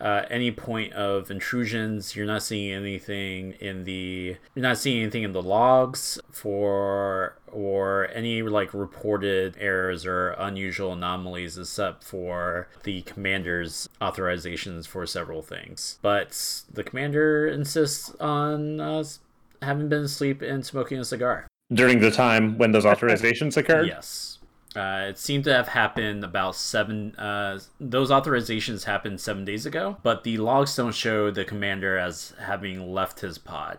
uh, any point of intrusions. You're not seeing anything in the. You're not seeing anything in the logs for or any like reported errors or unusual anomalies, except for the commander's authorizations for several things. But the commander insists on uh, having been asleep and smoking a cigar. During the time when those authorizations occurred. Yes. Uh, it seemed to have happened about seven. Uh, those authorizations happened seven days ago, but the logs don't show the commander as having left his pod.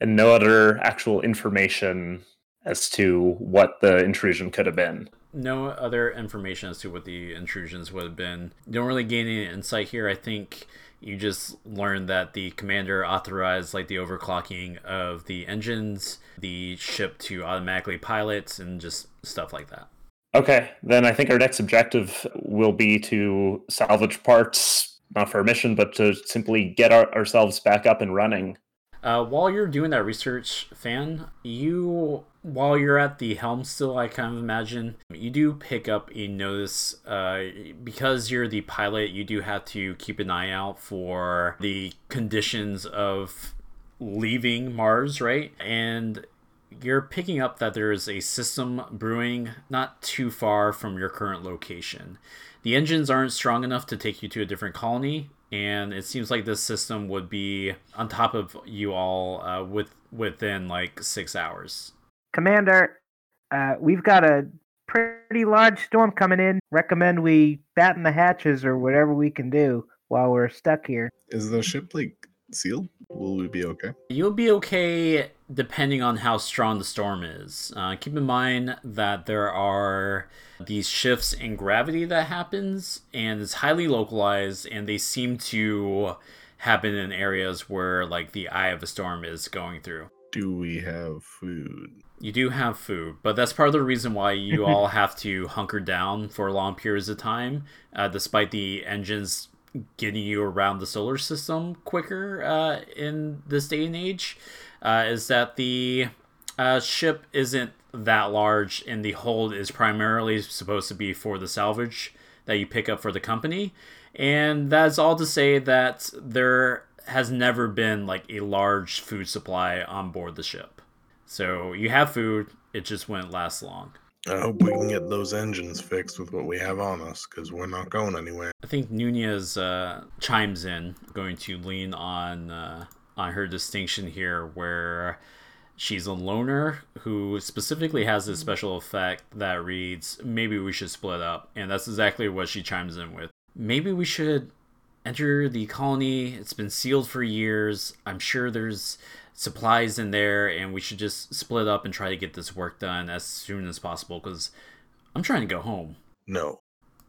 And no other actual information as to what the intrusion could have been. No other information as to what the intrusions would have been. Don't really gain any insight here. I think you just learned that the commander authorized like the overclocking of the engines, the ship to automatically pilot, and just stuff like that. Okay, then I think our next objective will be to salvage parts, not for a mission, but to simply get our, ourselves back up and running. Uh, while you're doing that research, Fan, you while you're at the helm still, I kind of imagine you do pick up a notice uh, because you're the pilot. You do have to keep an eye out for the conditions of leaving Mars, right? And you're picking up that there is a system brewing not too far from your current location. The engines aren't strong enough to take you to a different colony, and it seems like this system would be on top of you all uh, with within like six hours. Commander, uh, we've got a pretty large storm coming in. Recommend we batten the hatches or whatever we can do while we're stuck here. Is the ship like sealed? Will we be okay? You'll be okay depending on how strong the storm is. Uh, keep in mind that there are these shifts in gravity that happens, and it's highly localized, and they seem to happen in areas where like the eye of a storm is going through. Do we have food? You do have food, but that's part of the reason why you (laughs) all have to hunker down for long periods of time, uh, despite the engines getting you around the solar system quicker uh, in this day and age. Uh, is that the uh, ship isn't that large, and the hold is primarily supposed to be for the salvage that you pick up for the company. And that's all to say that there has never been like a large food supply on board the ship. So you have food, it just wouldn't last long. I hope we can get those engines fixed with what we have on us, because we're not going anywhere. I think Nunez uh, chimes in, going to lean on uh, on her distinction here, where she's a loner who specifically has this mm-hmm. special effect that reads, "Maybe we should split up," and that's exactly what she chimes in with. Maybe we should enter the colony. It's been sealed for years. I'm sure there's supplies in there, and we should just split up and try to get this work done as soon as possible because I'm trying to go home. No.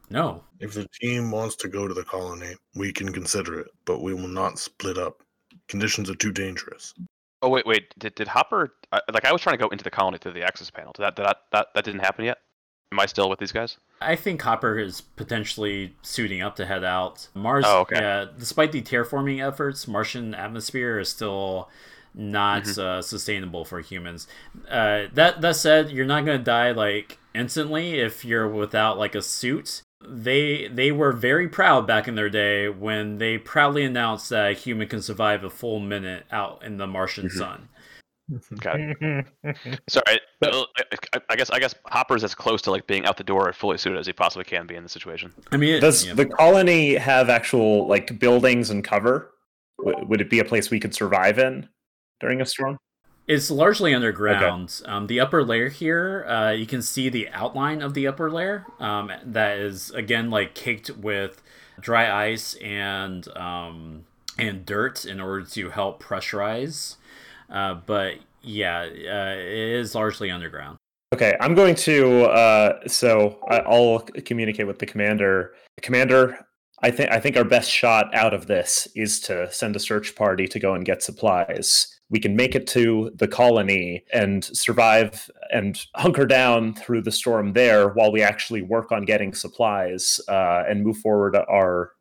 No. If the team wants to go to the colony, we can consider it, but we will not split up. Conditions are too dangerous. Oh wait, wait. Did, did Hopper uh, like I was trying to go into the colony through the access panel? Did that, did that that that didn't happen yet? Am I still with these guys? I think Hopper is potentially suiting up to head out. Mars, Oh, okay. yeah, despite the terraforming efforts, Martian atmosphere is still not Mhm. uh, sustainable for humans. Uh, that that said, you're not going to die like instantly if you're without like a suit. They they were very proud back in their day when they proudly announced that a human can survive a full minute out in the Martian Mhm. sun. Got it. (laughs) Sorry. I, I, I guess I guess Hopper's as close to like being out the door fully suited as he possibly can be in the situation. I mean, it- Does yeah. the colony have actual like buildings and cover? W- would it be a place we could survive in during a storm? It's largely underground. Um, the upper layer here, uh, you can see the outline of the upper layer. Um, that is again like caked with dry ice and um, and dirt in order to help pressurize. Uh, but yeah, uh, it is largely underground. Okay, I'm going to. Uh, so I, I'll communicate with the commander. Commander, I think I think our best shot out of this is to send a search party to go and get supplies. We can make it to the colony and survive and hunker down through the storm there, while we actually work on getting supplies uh, and move forward our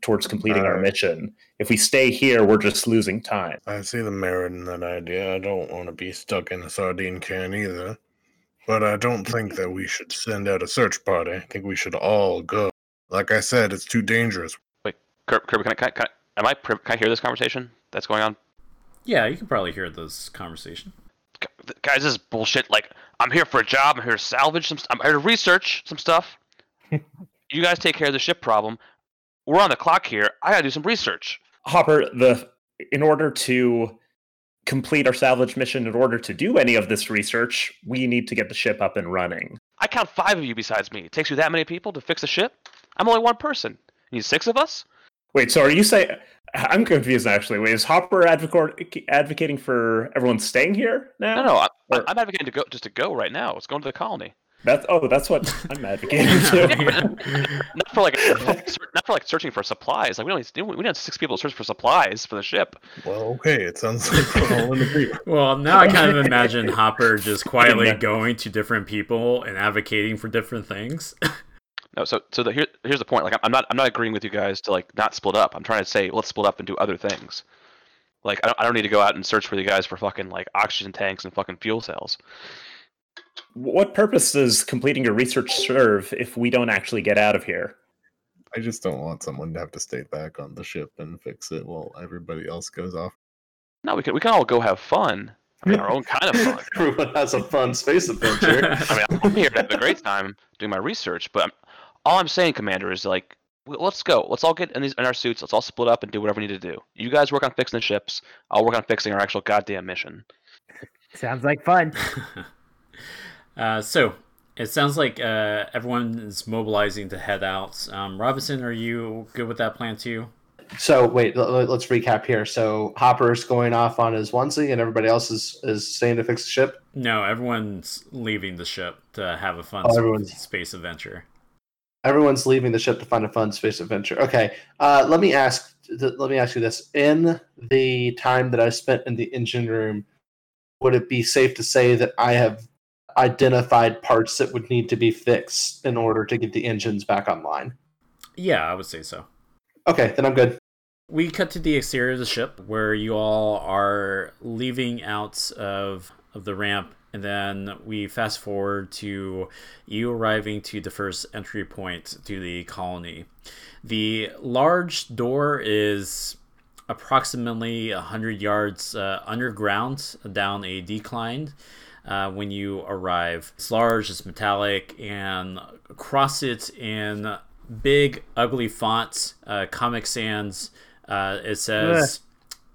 towards completing our mission. If we stay here, we're just losing time. I see the merit in that idea. I don't want to be stuck in a sardine can either. But I don't think that we should send out a search party. I think we should all go. Like I said, it's too dangerous. Kirby, Kirby can, I, can, I, can, I, am I can I hear this conversation that's going on? Yeah, you can probably hear this conversation. Guys, this is bullshit. Like, I'm here for a job. I'm here to salvage some. st- I'm here to research some stuff. (laughs) you guys take care of the ship problem. We're on the clock here. I gotta do some research. Hopper, the in order to complete our salvage mission, in order to do any of this research, we need to get the ship up and running. I count five of you besides me. It takes you that many people to fix a ship? I'm only one person. You need six of us? Wait, so are you saying? I'm confused actually. Wait, is Hopper advocate, advocating for everyone staying here now? No, no. I'm, Or- I'm advocating to go just to go right now. It's going to the colony. That's oh, that's what I'm advocating (laughs) to. (laughs) Not for like (laughs) not for like searching for supplies. Like we don't need, we don't have six people to search for supplies for the ship. Well, okay, it sounds like we're all in agreement. Well, now I kind of imagine Hopper just quietly going to different people and advocating for different things. No, so so the, here, here's the point. Like I'm- I'm not I'm not agreeing with you guys to like not split up. I'm trying to say let's split up and do other things. Like I don't, I don't need to go out and search for you guys for fucking like oxygen tanks and fucking fuel cells. what purpose does completing your research serve if we don't actually get out of here? I just don't want someone to have to stay back on the ship and fix it while everybody else goes off. No, we can we can all go have fun. I mean, our own (laughs) kind of fun. Everyone has a fun space adventure. (laughs) I mean, I'm here to have a great time doing my research, but I'm, all I'm saying, Commander, is like, w- let's go. Let's all get in these in our suits. Let's all split up and do whatever we need to do. You guys work on fixing the ships. I'll work on fixing our actual goddamn mission. (laughs) Sounds like fun. (laughs) uh, so it sounds like uh, everyone is mobilizing to head out. Um, Robinson, are you good with that plan too? So wait, l- l- let's recap here. So Hopper's going off on his onesie, and everybody else is is staying to fix the ship. No, everyone's leaving the ship to have a fun Oh, everyone's- space adventure. Everyone's leaving the ship to find a fun space adventure. Okay, uh, let me ask. Let me ask you this: In the time that I spent in the engine room, would it be safe to say that I have identified parts that would need to be fixed in order to get the engines back online? Yeah, I would say so. Okay, then I'm good. We cut to the exterior of the ship where you all are leaving out of of the ramp, and then we fast forward to you arriving to the first entry point to the colony. The large door is approximately 100 yards uh, underground down a decline uh, when you arrive. It's large, it's metallic, and across it in big, ugly fonts, uh, Comic Sans, uh, it says.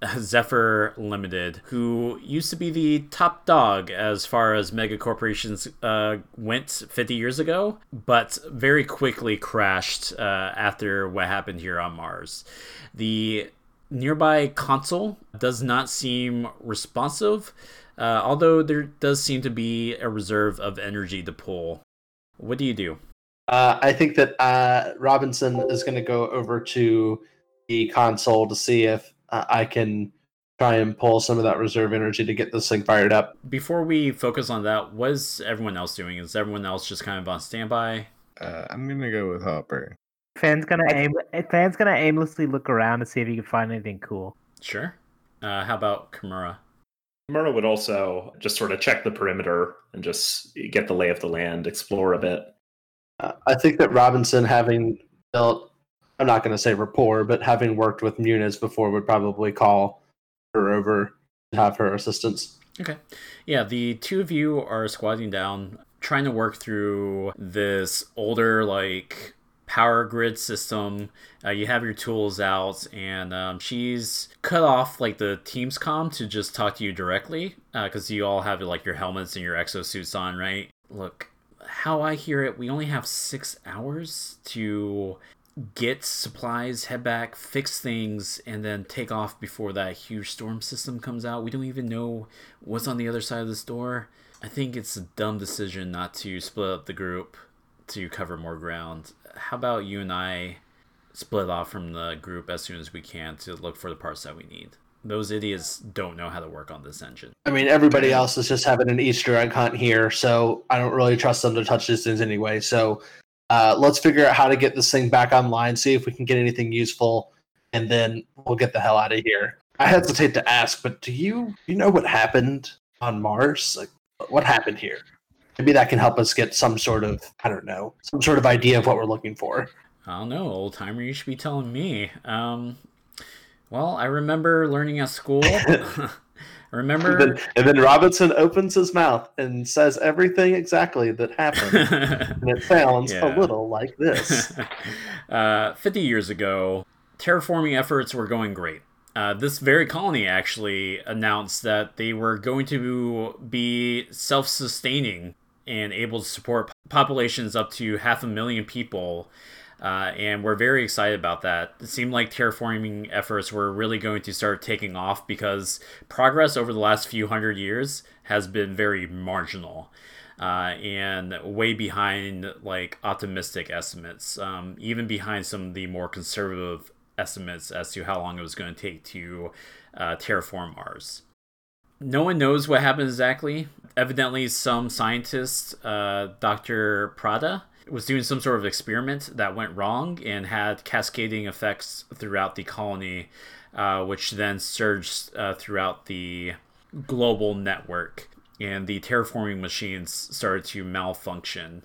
(laughs) Zephyr Limited, who used to be the top dog as far as mega corporations uh, went 50 years ago, but very quickly crashed uh, after what happened here on Mars. The nearby console does not seem responsive, uh, although there does seem to be a reserve of energy to pull. What do you do? Uh, I think that uh, Robinson is going to go over to the console to see if uh, I can try and pull some of that reserve energy to get this thing fired up. Before we focus on that, what is everyone else doing? Is everyone else just kind of on standby? Uh, I'm gonna go with Hopper. Fan's gonna aim. Fan's gonna aimlessly look around to see if he can find anything cool. Sure. Uh, how about Kimura? Murrah would also just sort of check the perimeter and just get the lay of the land, explore a bit. Uh, I think that Robinson, having built, I'm not going to say rapport, but having worked with Nunez before, would probably call her over to have her assistance. Okay. Yeah, the two of you are squatting down, trying to work through this older, like, power grid system. Uh, you have your tools out, and um, she's cut off, like, the Teams com to just talk to you directly, because you all have, like, your helmets and your exosuits on, right? Look, how I hear it, we only have six hours to get supplies, head back, fix things, and then take off before that huge storm system comes out. We don't even know what's on the other side of this door. I think it's a dumb decision not to split up the group to cover more ground. How about you and I split off from the group as soon as we can to look for the parts that we need? Those idiots don't know how to work on this engine. I mean, everybody else is just having an Easter egg hunt here, so I don't really trust them to touch these things anyway. So uh, let's figure out how to get this thing back online, see if we can get anything useful, and then we'll get the hell out of here. I hesitate to ask, but do you you know what happened on Mars? Like, what happened here? Maybe that can help us get some sort of I don't know, some sort of idea of what we're looking for. I don't know, old timer. You should be telling me. Um, well, I remember learning at school. (laughs) Remember. And then, and then Robinson opens his mouth and says everything exactly that happened, (laughs) and it sounds Yeah. a little like this. (laughs) uh, 50 years ago, terraforming efforts were going great. Uh, this very colony actually announced that they were going to be self sustaining and able to support populations up to half a million people. Uh, and we're very excited about that. It seemed like terraforming efforts were really going to start taking off because progress over the last few hundred years has been very marginal. Uh, and way behind like optimistic estimates, um, even behind some of the more conservative estimates as to how long it was going to take to uh, terraform Mars. No one knows what happened exactly. Evidently, some scientist, uh, Dr. Prada, was doing some sort of experiment that went wrong and had cascading effects throughout the colony, uh, which then surged uh, throughout the global network. And the terraforming machines started to malfunction.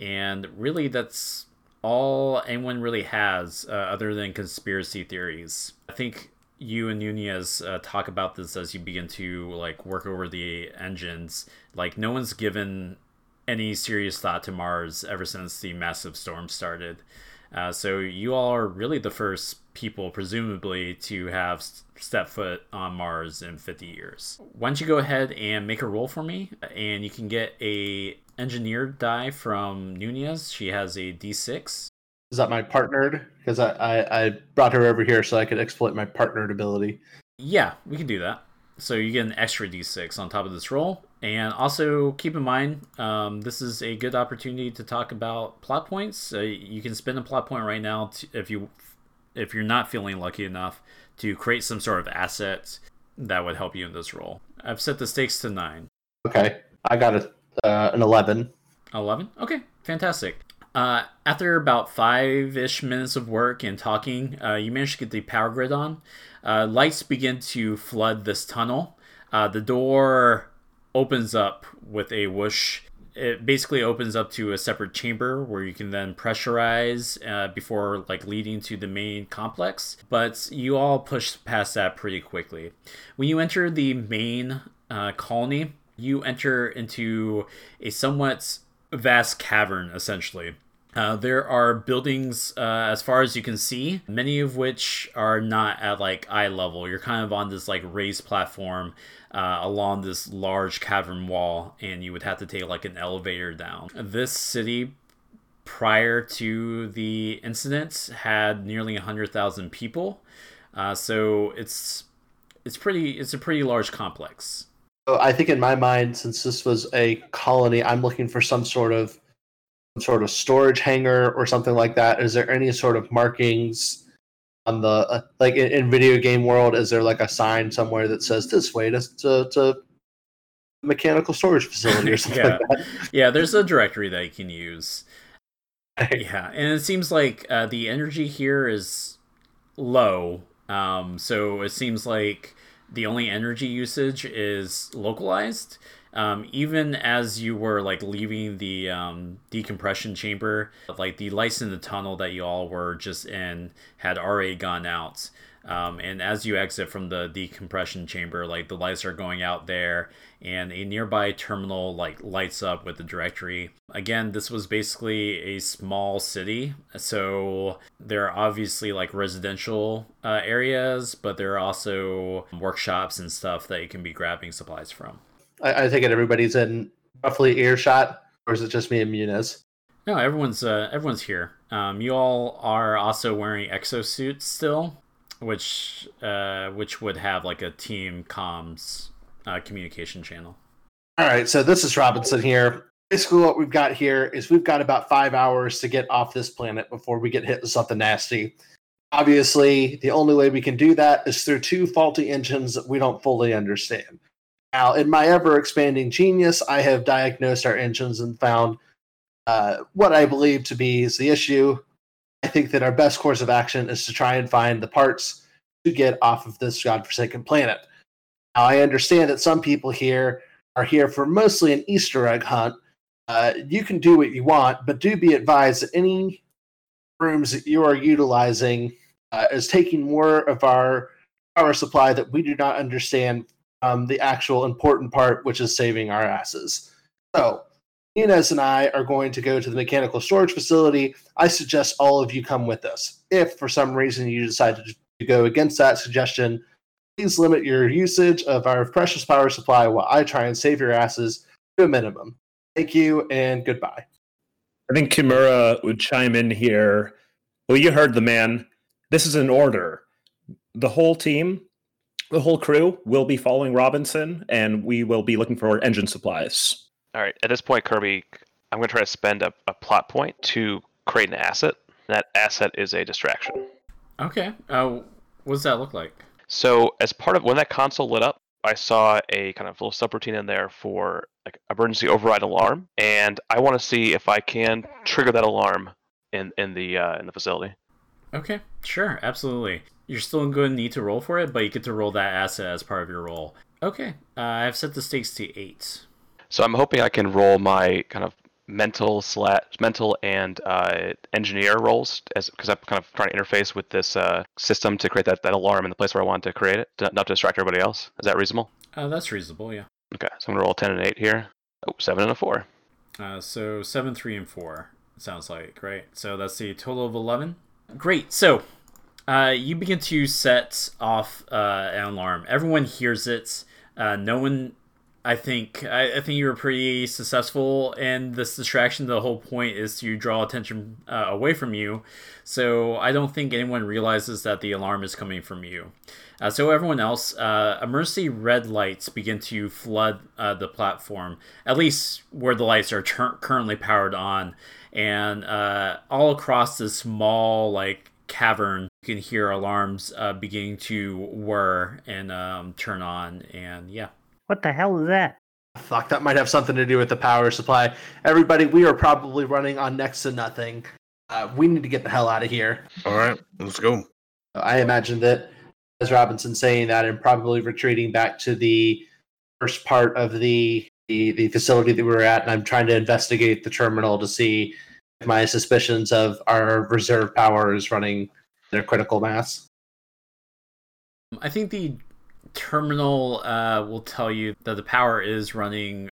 And really, that's all anyone really has uh, other than conspiracy theories. I think you and Nunez uh, talk about this as you begin to like work over the engines. Like no one's given any serious thought to Mars ever since the massive storm started. Uh, so you all are really the first people, presumably, to have step foot on Mars in 50 years. Why don't you go ahead and make a roll for me, and you can get a engineered die from Nunez. She has a D6. Is that my partnered? Because I, I, I brought her over here so I could exploit my partnered ability. Yeah, we can do that. So you get an extra d6 on top of this roll. And also keep in mind, um, this is a good opportunity to talk about plot points. Uh, you can spend a plot point right now to, if you if you're not feeling lucky enough to create some sort of asset that would help you in this role. I've set the stakes to nine. Okay, I got a, uh, an eleven. Eleven. Okay, fantastic. Uh, after about five ish minutes of work and talking, uh, you manage to get the power grid on. Uh, lights begin to flood this tunnel. Uh, the door opens up with a whoosh. It basically opens up to a separate chamber where you can then pressurize uh, before like leading to the main complex. But you all push past that pretty quickly. When you enter the main uh, colony, you enter into a somewhat vast cavern essentially uh, there are buildings uh, as far as you can see, many of which are not at like eye level. You're kind of on this like raised platform uh, along this large cavern wall, and you would have to take like an elevator down. This city, prior to the incident, had nearly hundred thousand people, uh, so it's it's pretty it's a pretty large complex. I think in my mind, since this was a colony, I'm looking for some sort of sort of storage hangar or something like that? Is there any sort of markings on the uh, like in, in, video game world? Is there like a sign somewhere that says this way to to, to mechanical storage facility or (laughs) something yeah. like that? Yeah, there's a directory that you can use. yeah, and it seems like uh, the energy here is low. Um, so it seems like the only energy usage is localized um, even as you were like leaving the um, decompression chamber, like the lights in the tunnel that you all were just in had already gone out. Um, and as you exit from the decompression chamber, like the lights are going out there, and a nearby terminal like lights up with the directory. Again, this was basically a small city, so there are obviously like residential uh, areas, but there are also workshops and stuff that you can be grabbing supplies from. I, I think it everybody's in roughly earshot, or is it just me and Nunez? No, everyone's uh, everyone's here. Um, you all are also wearing exosuits still, which uh, which would have like a team comms uh, communication channel. All right, so this is Robinson here. Basically, what we've got here is we've got about five hours to get off this planet before we get hit with something nasty. Obviously, the only way we can do that is through two faulty engines that we don't fully understand. Now, in my ever expanding genius, I have diagnosed our engines and found uh, what I believe to be is the issue. I think that our best course of action is to try and find the parts to get off of this godforsaken planet. Now, I understand that some people here are here for mostly an Easter egg hunt. Uh, you can do what you want, but do be advised that any rooms that you are utilizing uh, is taking more of our power supply that we do not understand um, the actual important part, which is saving our asses. So, Nunez and I are going to go to the mechanical storage facility. I suggest all of you come with us. If for some reason you decide to go against that suggestion, please limit your usage of our precious power supply while I try and save your asses to a minimum. Thank you and goodbye. I think Kimura would chime in here. Well, you heard the man. This is an order. The whole team, the whole crew will be following Robinson, and we will be looking for engine supplies. All right. At this point, Kirby, I'm going to try to spend a, a plot point to create an asset. That asset is a distraction. Okay. Uh, what does that look like? So, as part of when that console lit up, I saw a kind of little subroutine in there for like emergency override alarm, and I want to see if I can trigger that alarm in in the uh, in the facility. Okay, sure, absolutely. You're still going to need to roll for it, but you get to roll that asset as part of your roll. Okay, uh, I've set the stakes to eight. So I'm hoping I can roll my kind of mental slash mental and uh, engineer roles as because I'm kind of trying to interface with this uh, system to create that, that alarm in the place where I want to create it, to, not to distract everybody else. Is that reasonable? Uh, that's reasonable, yeah. Okay, so I'm gonna roll ten and eight here. Oh, seven and a four. Uh, so seven, three, and four. Sounds like right. So that's the total of eleven. Great. So uh, you begin to set off uh, an alarm. Everyone hears it. Uh, no one. I think I, I think you were pretty successful in this distraction. The whole point is to draw attention uh, away from you. So I don't think anyone realizes that the alarm is coming from you. Uh, so everyone else, emergency red lights begin to flood the platform, at least where the lights are currently powered on, and all across this small like cavern, you can hear alarms uh, beginning to whir and um, turn on, and yeah. What the hell is that? Fuck, that might have something to do with the power supply. Everybody, we are probably running on next to nothing. Uh, we need to get the hell out of here. All right, let's go. I imagine that as Robinson saying that and probably retreating back to the first part of the, the the facility that we were at, and I'm trying to investigate the terminal to see if my suspicions of our reserve power is running their critical mass. I think the terminal uh, will tell you that the power is running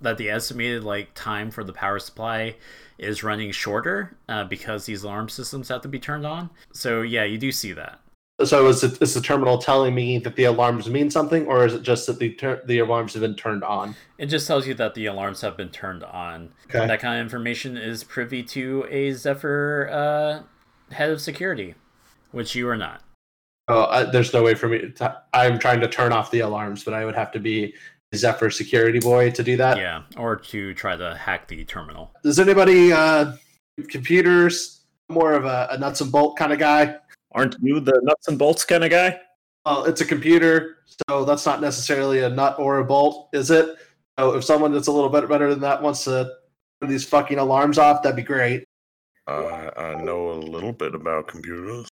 that the estimated like time for the power supply is running shorter uh, because these alarm systems have to be turned on. So yeah, you do see that. So is, it, is the terminal telling me that the alarms mean something, or is it just that the ter- the alarms have been turned on? It just tells you that the alarms have been turned on. Okay. That kind of information is privy to a Zephyr uh, head of security, which you are not. Oh, I, there's no way for me. To, I'm trying to turn off the alarms, but I would have to be Zephyr security boy to do that. Yeah, or to try to hack the terminal. Does anybody uh, computers? More of a, a nuts and bolt kind of guy. Aren't you the nuts and bolts kind of guy? Well, it's a computer, so that's not necessarily a nut or a bolt, is it? So if someone that's a little bit better than that wants to turn these fucking alarms off, that'd be great. Uh, I know a little bit about computers.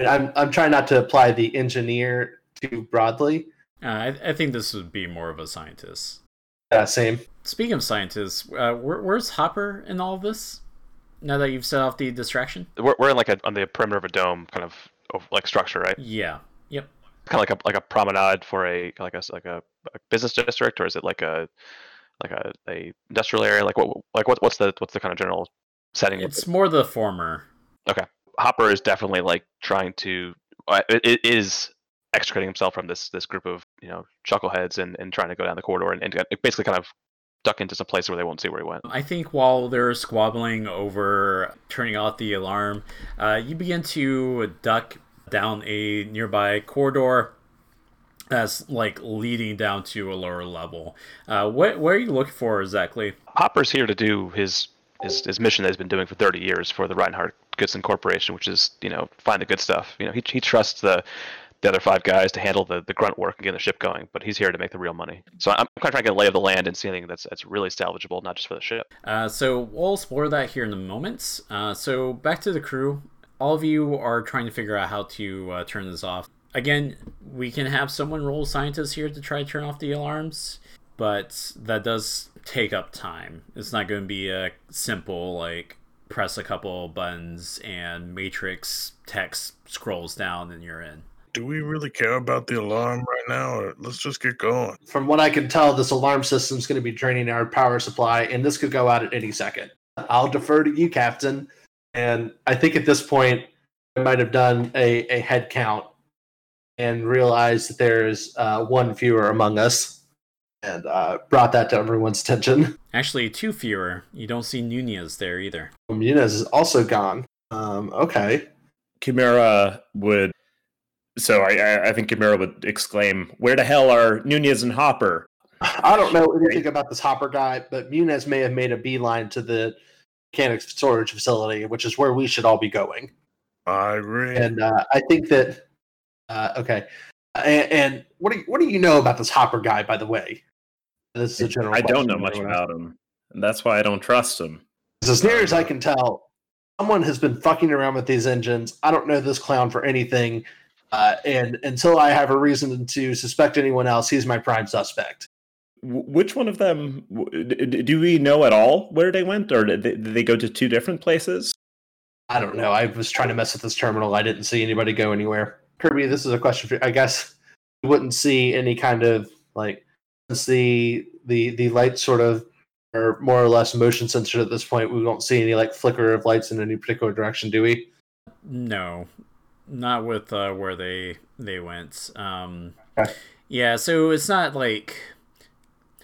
I'm I'm trying not to apply the engineer too broadly. Uh, I, I think this would be more of a scientist. Yeah, same. Speaking of scientists, uh, where, where's Hopper in all of this? Now that you've set off the distraction. We're, we're in like a on the perimeter of a dome kind of of, like structure, right? Yeah. Yep. Kind of like a like a promenade for a like a like a, a business district, or is it like a like a, a industrial area? Like what like what what's the what's the kind of general setting? It's more the former. Hopper is definitely like trying to uh, it, it is extricating himself from this this group of you know chuckleheads and, and trying to go down the corridor and, and basically kind of duck into some place where they won't see where he went. I think while they're squabbling over turning off the alarm, uh, you begin to duck down a nearby corridor that's like leading down to a lower level. Uh, what what are you looking for exactly? Hopper's here to do his his, his mission that he's been doing for 30 years for the Reinhardt Goodson Corporation, which is you know find the good stuff. You know he he trusts the the other five guys to handle the, the grunt work and get the ship going, but he's here to make the real money. So I'm kind of trying to get a lay of the land and see anything that's that's really salvageable, not just for the ship. Uh, so we'll explore that here in a moment. Uh, so back to the crew. All of you are trying to figure out how to uh, turn this off. Again, we can have someone roll scientists here to try to turn off the alarms, but that does take up time. It's not going to be a simple like press a couple buttons and matrix text scrolls down and you're in. Do we really care about the alarm right now, or let's just get going? From what I can tell, this alarm system is going to be draining our power supply, and this could go out at any second. I'll defer to you, Captain. And I think at this point, I might have done a, a head count and realized that there's uh, one fewer among us. And uh, brought that to everyone's attention. (laughs) Actually, two fewer. You don't see Nunez there either. Nunez is also gone. Um, okay. Chimera would. So I, I, I think Chimera would exclaim, "Where the hell are Nunez and Hopper?" I don't know anything about this Hopper guy, but Nunez may have made a beeline to the mechanics storage facility, which is where we should all be going. I agree. And uh, I think that uh, okay. And, and what do you, what do you know about this Hopper guy, by the way? This is a general. I don't know much about him, and that's why I don't trust him. As near as I can tell, someone has been fucking around with these engines. I don't know this clown for anything, uh, and until I have a reason to suspect anyone else, he's my prime suspect. Which one of them w- d- d- do we know at all where they went, or did they, did they go to two different places? I don't know. I was trying to mess with this terminal. I didn't see anybody go anywhere. Kirby, this is a question for you. I guess you wouldn't see any kind of like since the the the lights sort of are more or less motion censored at this point. We don't see any like flicker of lights in any particular direction, do we? No, not with uh, where they they went. Um, Okay. Yeah, so it's not like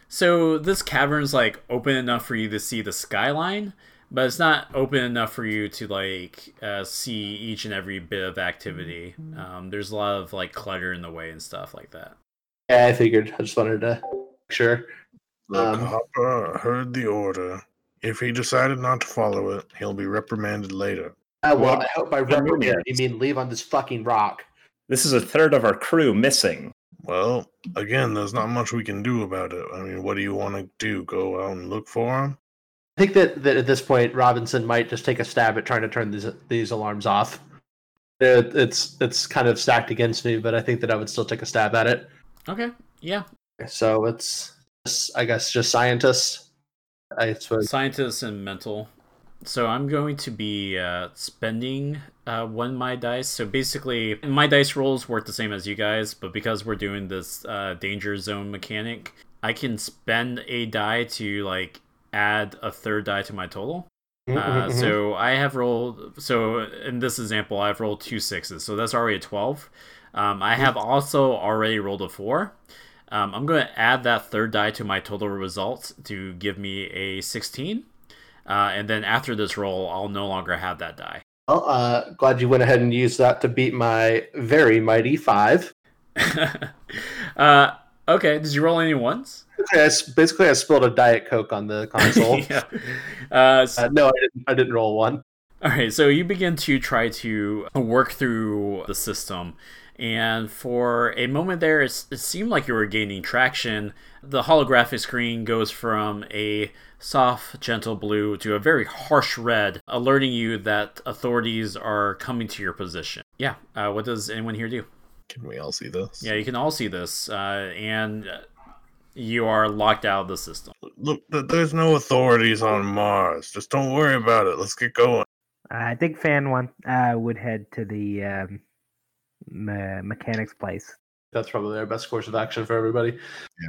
so this cavern's like open enough for you to see the skyline, but it's not open enough for you to like uh, see each and every bit of activity. Um, there's a lot of like clutter in the way and stuff like that. Yeah, I figured. I just wanted to make sure. Look, Um, Hopper heard the order. If he decided not to follow it, he'll be reprimanded later. Uh, well, Well, I hope by then reprimand you mean leave on this fucking rock. This is a third of our crew missing. Well, again, there's not much we can do about it. I mean, what do you want to do? Go out and look for him? I think that, that at this point Robinson might just take a stab at trying to turn these these alarms off. It, it's it's kind of stacked against me, but I think that I would still take a stab at it. Okay, yeah, So it's I guess just scientists. I suppose. scientists and mental. So I'm going to be uh, spending uh, one my dice. So basically, my dice rolls work the same as you guys, but because we're doing this uh, danger zone mechanic, I can spend a die to like add a third die to my total. Uh, Mhm, mhm. so I have rolled. So in this example, I've rolled two sixes, so that's already a twelve. Um, I have also already rolled a four. Um, I'm going to add that third die to my total results to give me a sixteen. Uh, and then after this roll, I'll no longer have that die. Well, uh, glad you went ahead and used that to beat my very mighty five. (laughs) uh, okay, did you roll any ones? Okay, I s basically I spilled a diet coke on the (laughs) console. yeah. Uh, s- uh, no, I didn't. I didn't roll one. All right, so you begin to try to work through the system, and for a moment there, it's, it seemed like you were gaining traction. The holographic screen goes from a soft, gentle blue to a very harsh red, alerting you that authorities are coming to your position. Yeah, uh, what does anyone here do? Can we all see this? Yeah, you can all see this, uh, and uh, you are locked out of the system. Look, there's no authorities on Mars. Just don't worry about it. Let's get going. I think Fan one uh, would head to the um, me- mechanics place. That's probably our best course of action for everybody.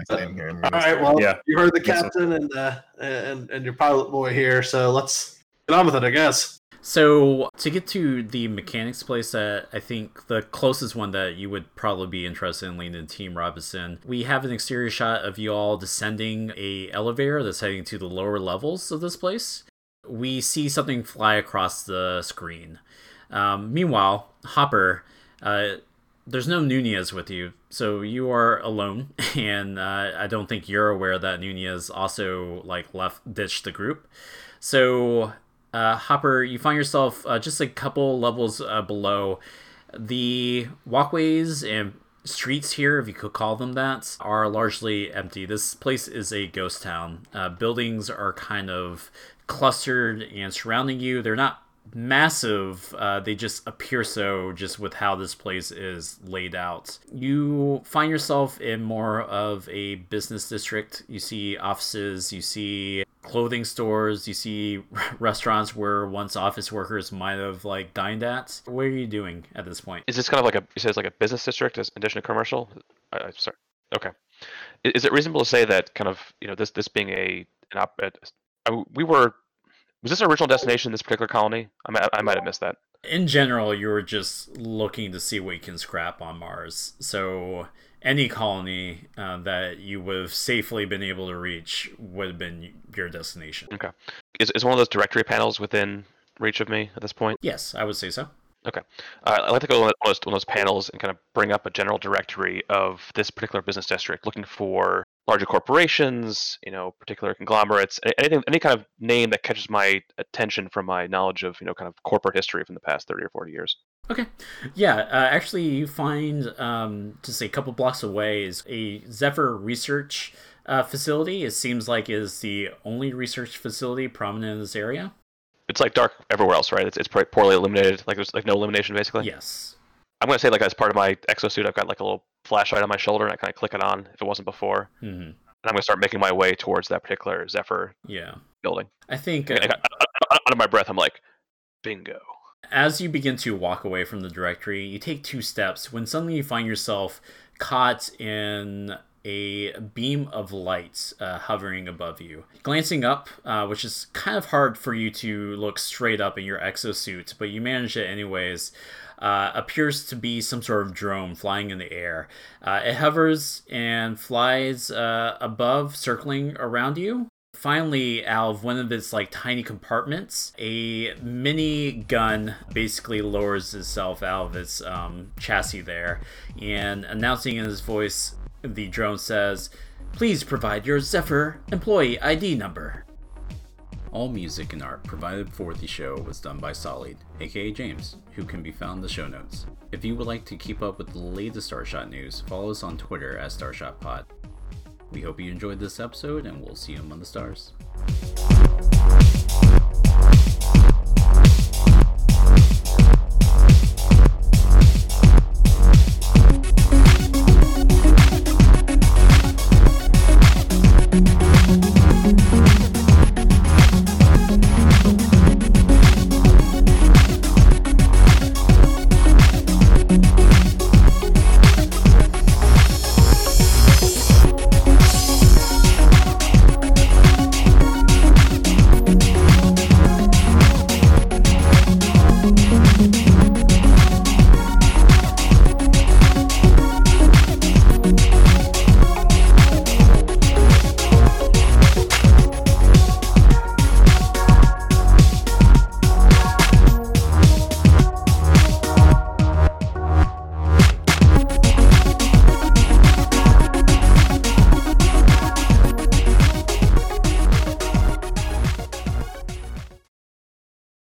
Yeah, same here. I'm All gonna right. say- Well, Yeah. you heard the Guess so. captain and uh, and and your pilot boy here, so let's get on with it. I guess. So to get to the mechanics place, uh, I think the closest one that you would probably be interested in leading Team Robinson, we have an exterior shot of you all descending a elevator that's heading to the lower levels of this place. We see something fly across the screen. Um, meanwhile, Hopper, uh, there's no Nunez with you, so you are alone, (laughs) and uh, I don't think you're aware that Nunez also like left ditched the group. So uh, Hopper, you find yourself uh, just a couple levels uh, below. The walkways and streets here, if you could call them that, are largely empty. This place is a ghost town. Uh, buildings are kind of clustered and surrounding you. They're not massive, uh, they just appear so just with how this place is laid out. You find yourself in more of a business district. You see offices, you see clothing stores, you see (laughs) restaurants where once office workers might have like dined at. What are you doing at this point? Is this kind of like a you said it's like a business district in addition to commercial? I'm sorry. Okay. Is it reasonable to say that kind of you know this this being a an op, uh, we were was this our original destination this particular colony? I might, I might have missed that. in general, you were just looking to see what you can scrap on Mars. So any colony uh, that you would have safely been able to reach would have been your destination. Okay. Is, is one of those directory panels within reach of me at this point? Yes, I would say so. Okay. Uh, I'd like to go on those, one of those panels and kind of bring up a general directory of this particular business district, looking for larger corporations, you know, particular conglomerates, anything, any kind of name that catches my attention from my knowledge of, you know, kind of corporate history from the past 30 or 40 years. Okay. Yeah, uh, actually, you find um, just a couple blocks away is a Zephyr research uh, facility. It seems like is the only research facility prominent in this area. It's like dark everywhere else, right? It's, it's pretty poorly illuminated. Like there's like no illumination, basically. Yes. I'm gonna say like as part of my exosuit, I've got like a little flashlight on my shoulder, and I kind of click it on if it wasn't before. hmm And I'm gonna start making my way towards that particular Zephyr Yeah. building. I think uh, out of my breath, I'm like, bingo. as you begin to walk away from the directory, you take two steps when suddenly you find yourself caught in a beam of light uh, hovering above you. Glancing up, uh, which is kind of hard for you to look straight up in your exosuit, but you manage it anyways. Uh, appears to be some sort of drone flying in the air. Uh, it hovers and flies uh, above, circling around you. Finally out of one of its like tiny compartments a mini gun basically lowers itself out of its um, chassis there. And announcing in his voice the drone says please provide your zephyr employee id number all music and art provided for the show was done by Solid, aka James, who can be found in the show notes. If you would like to keep up with the latest Starshot news, follow us on Twitter at StarshotPod. We hope you enjoyed this episode, and we'll see you among the stars.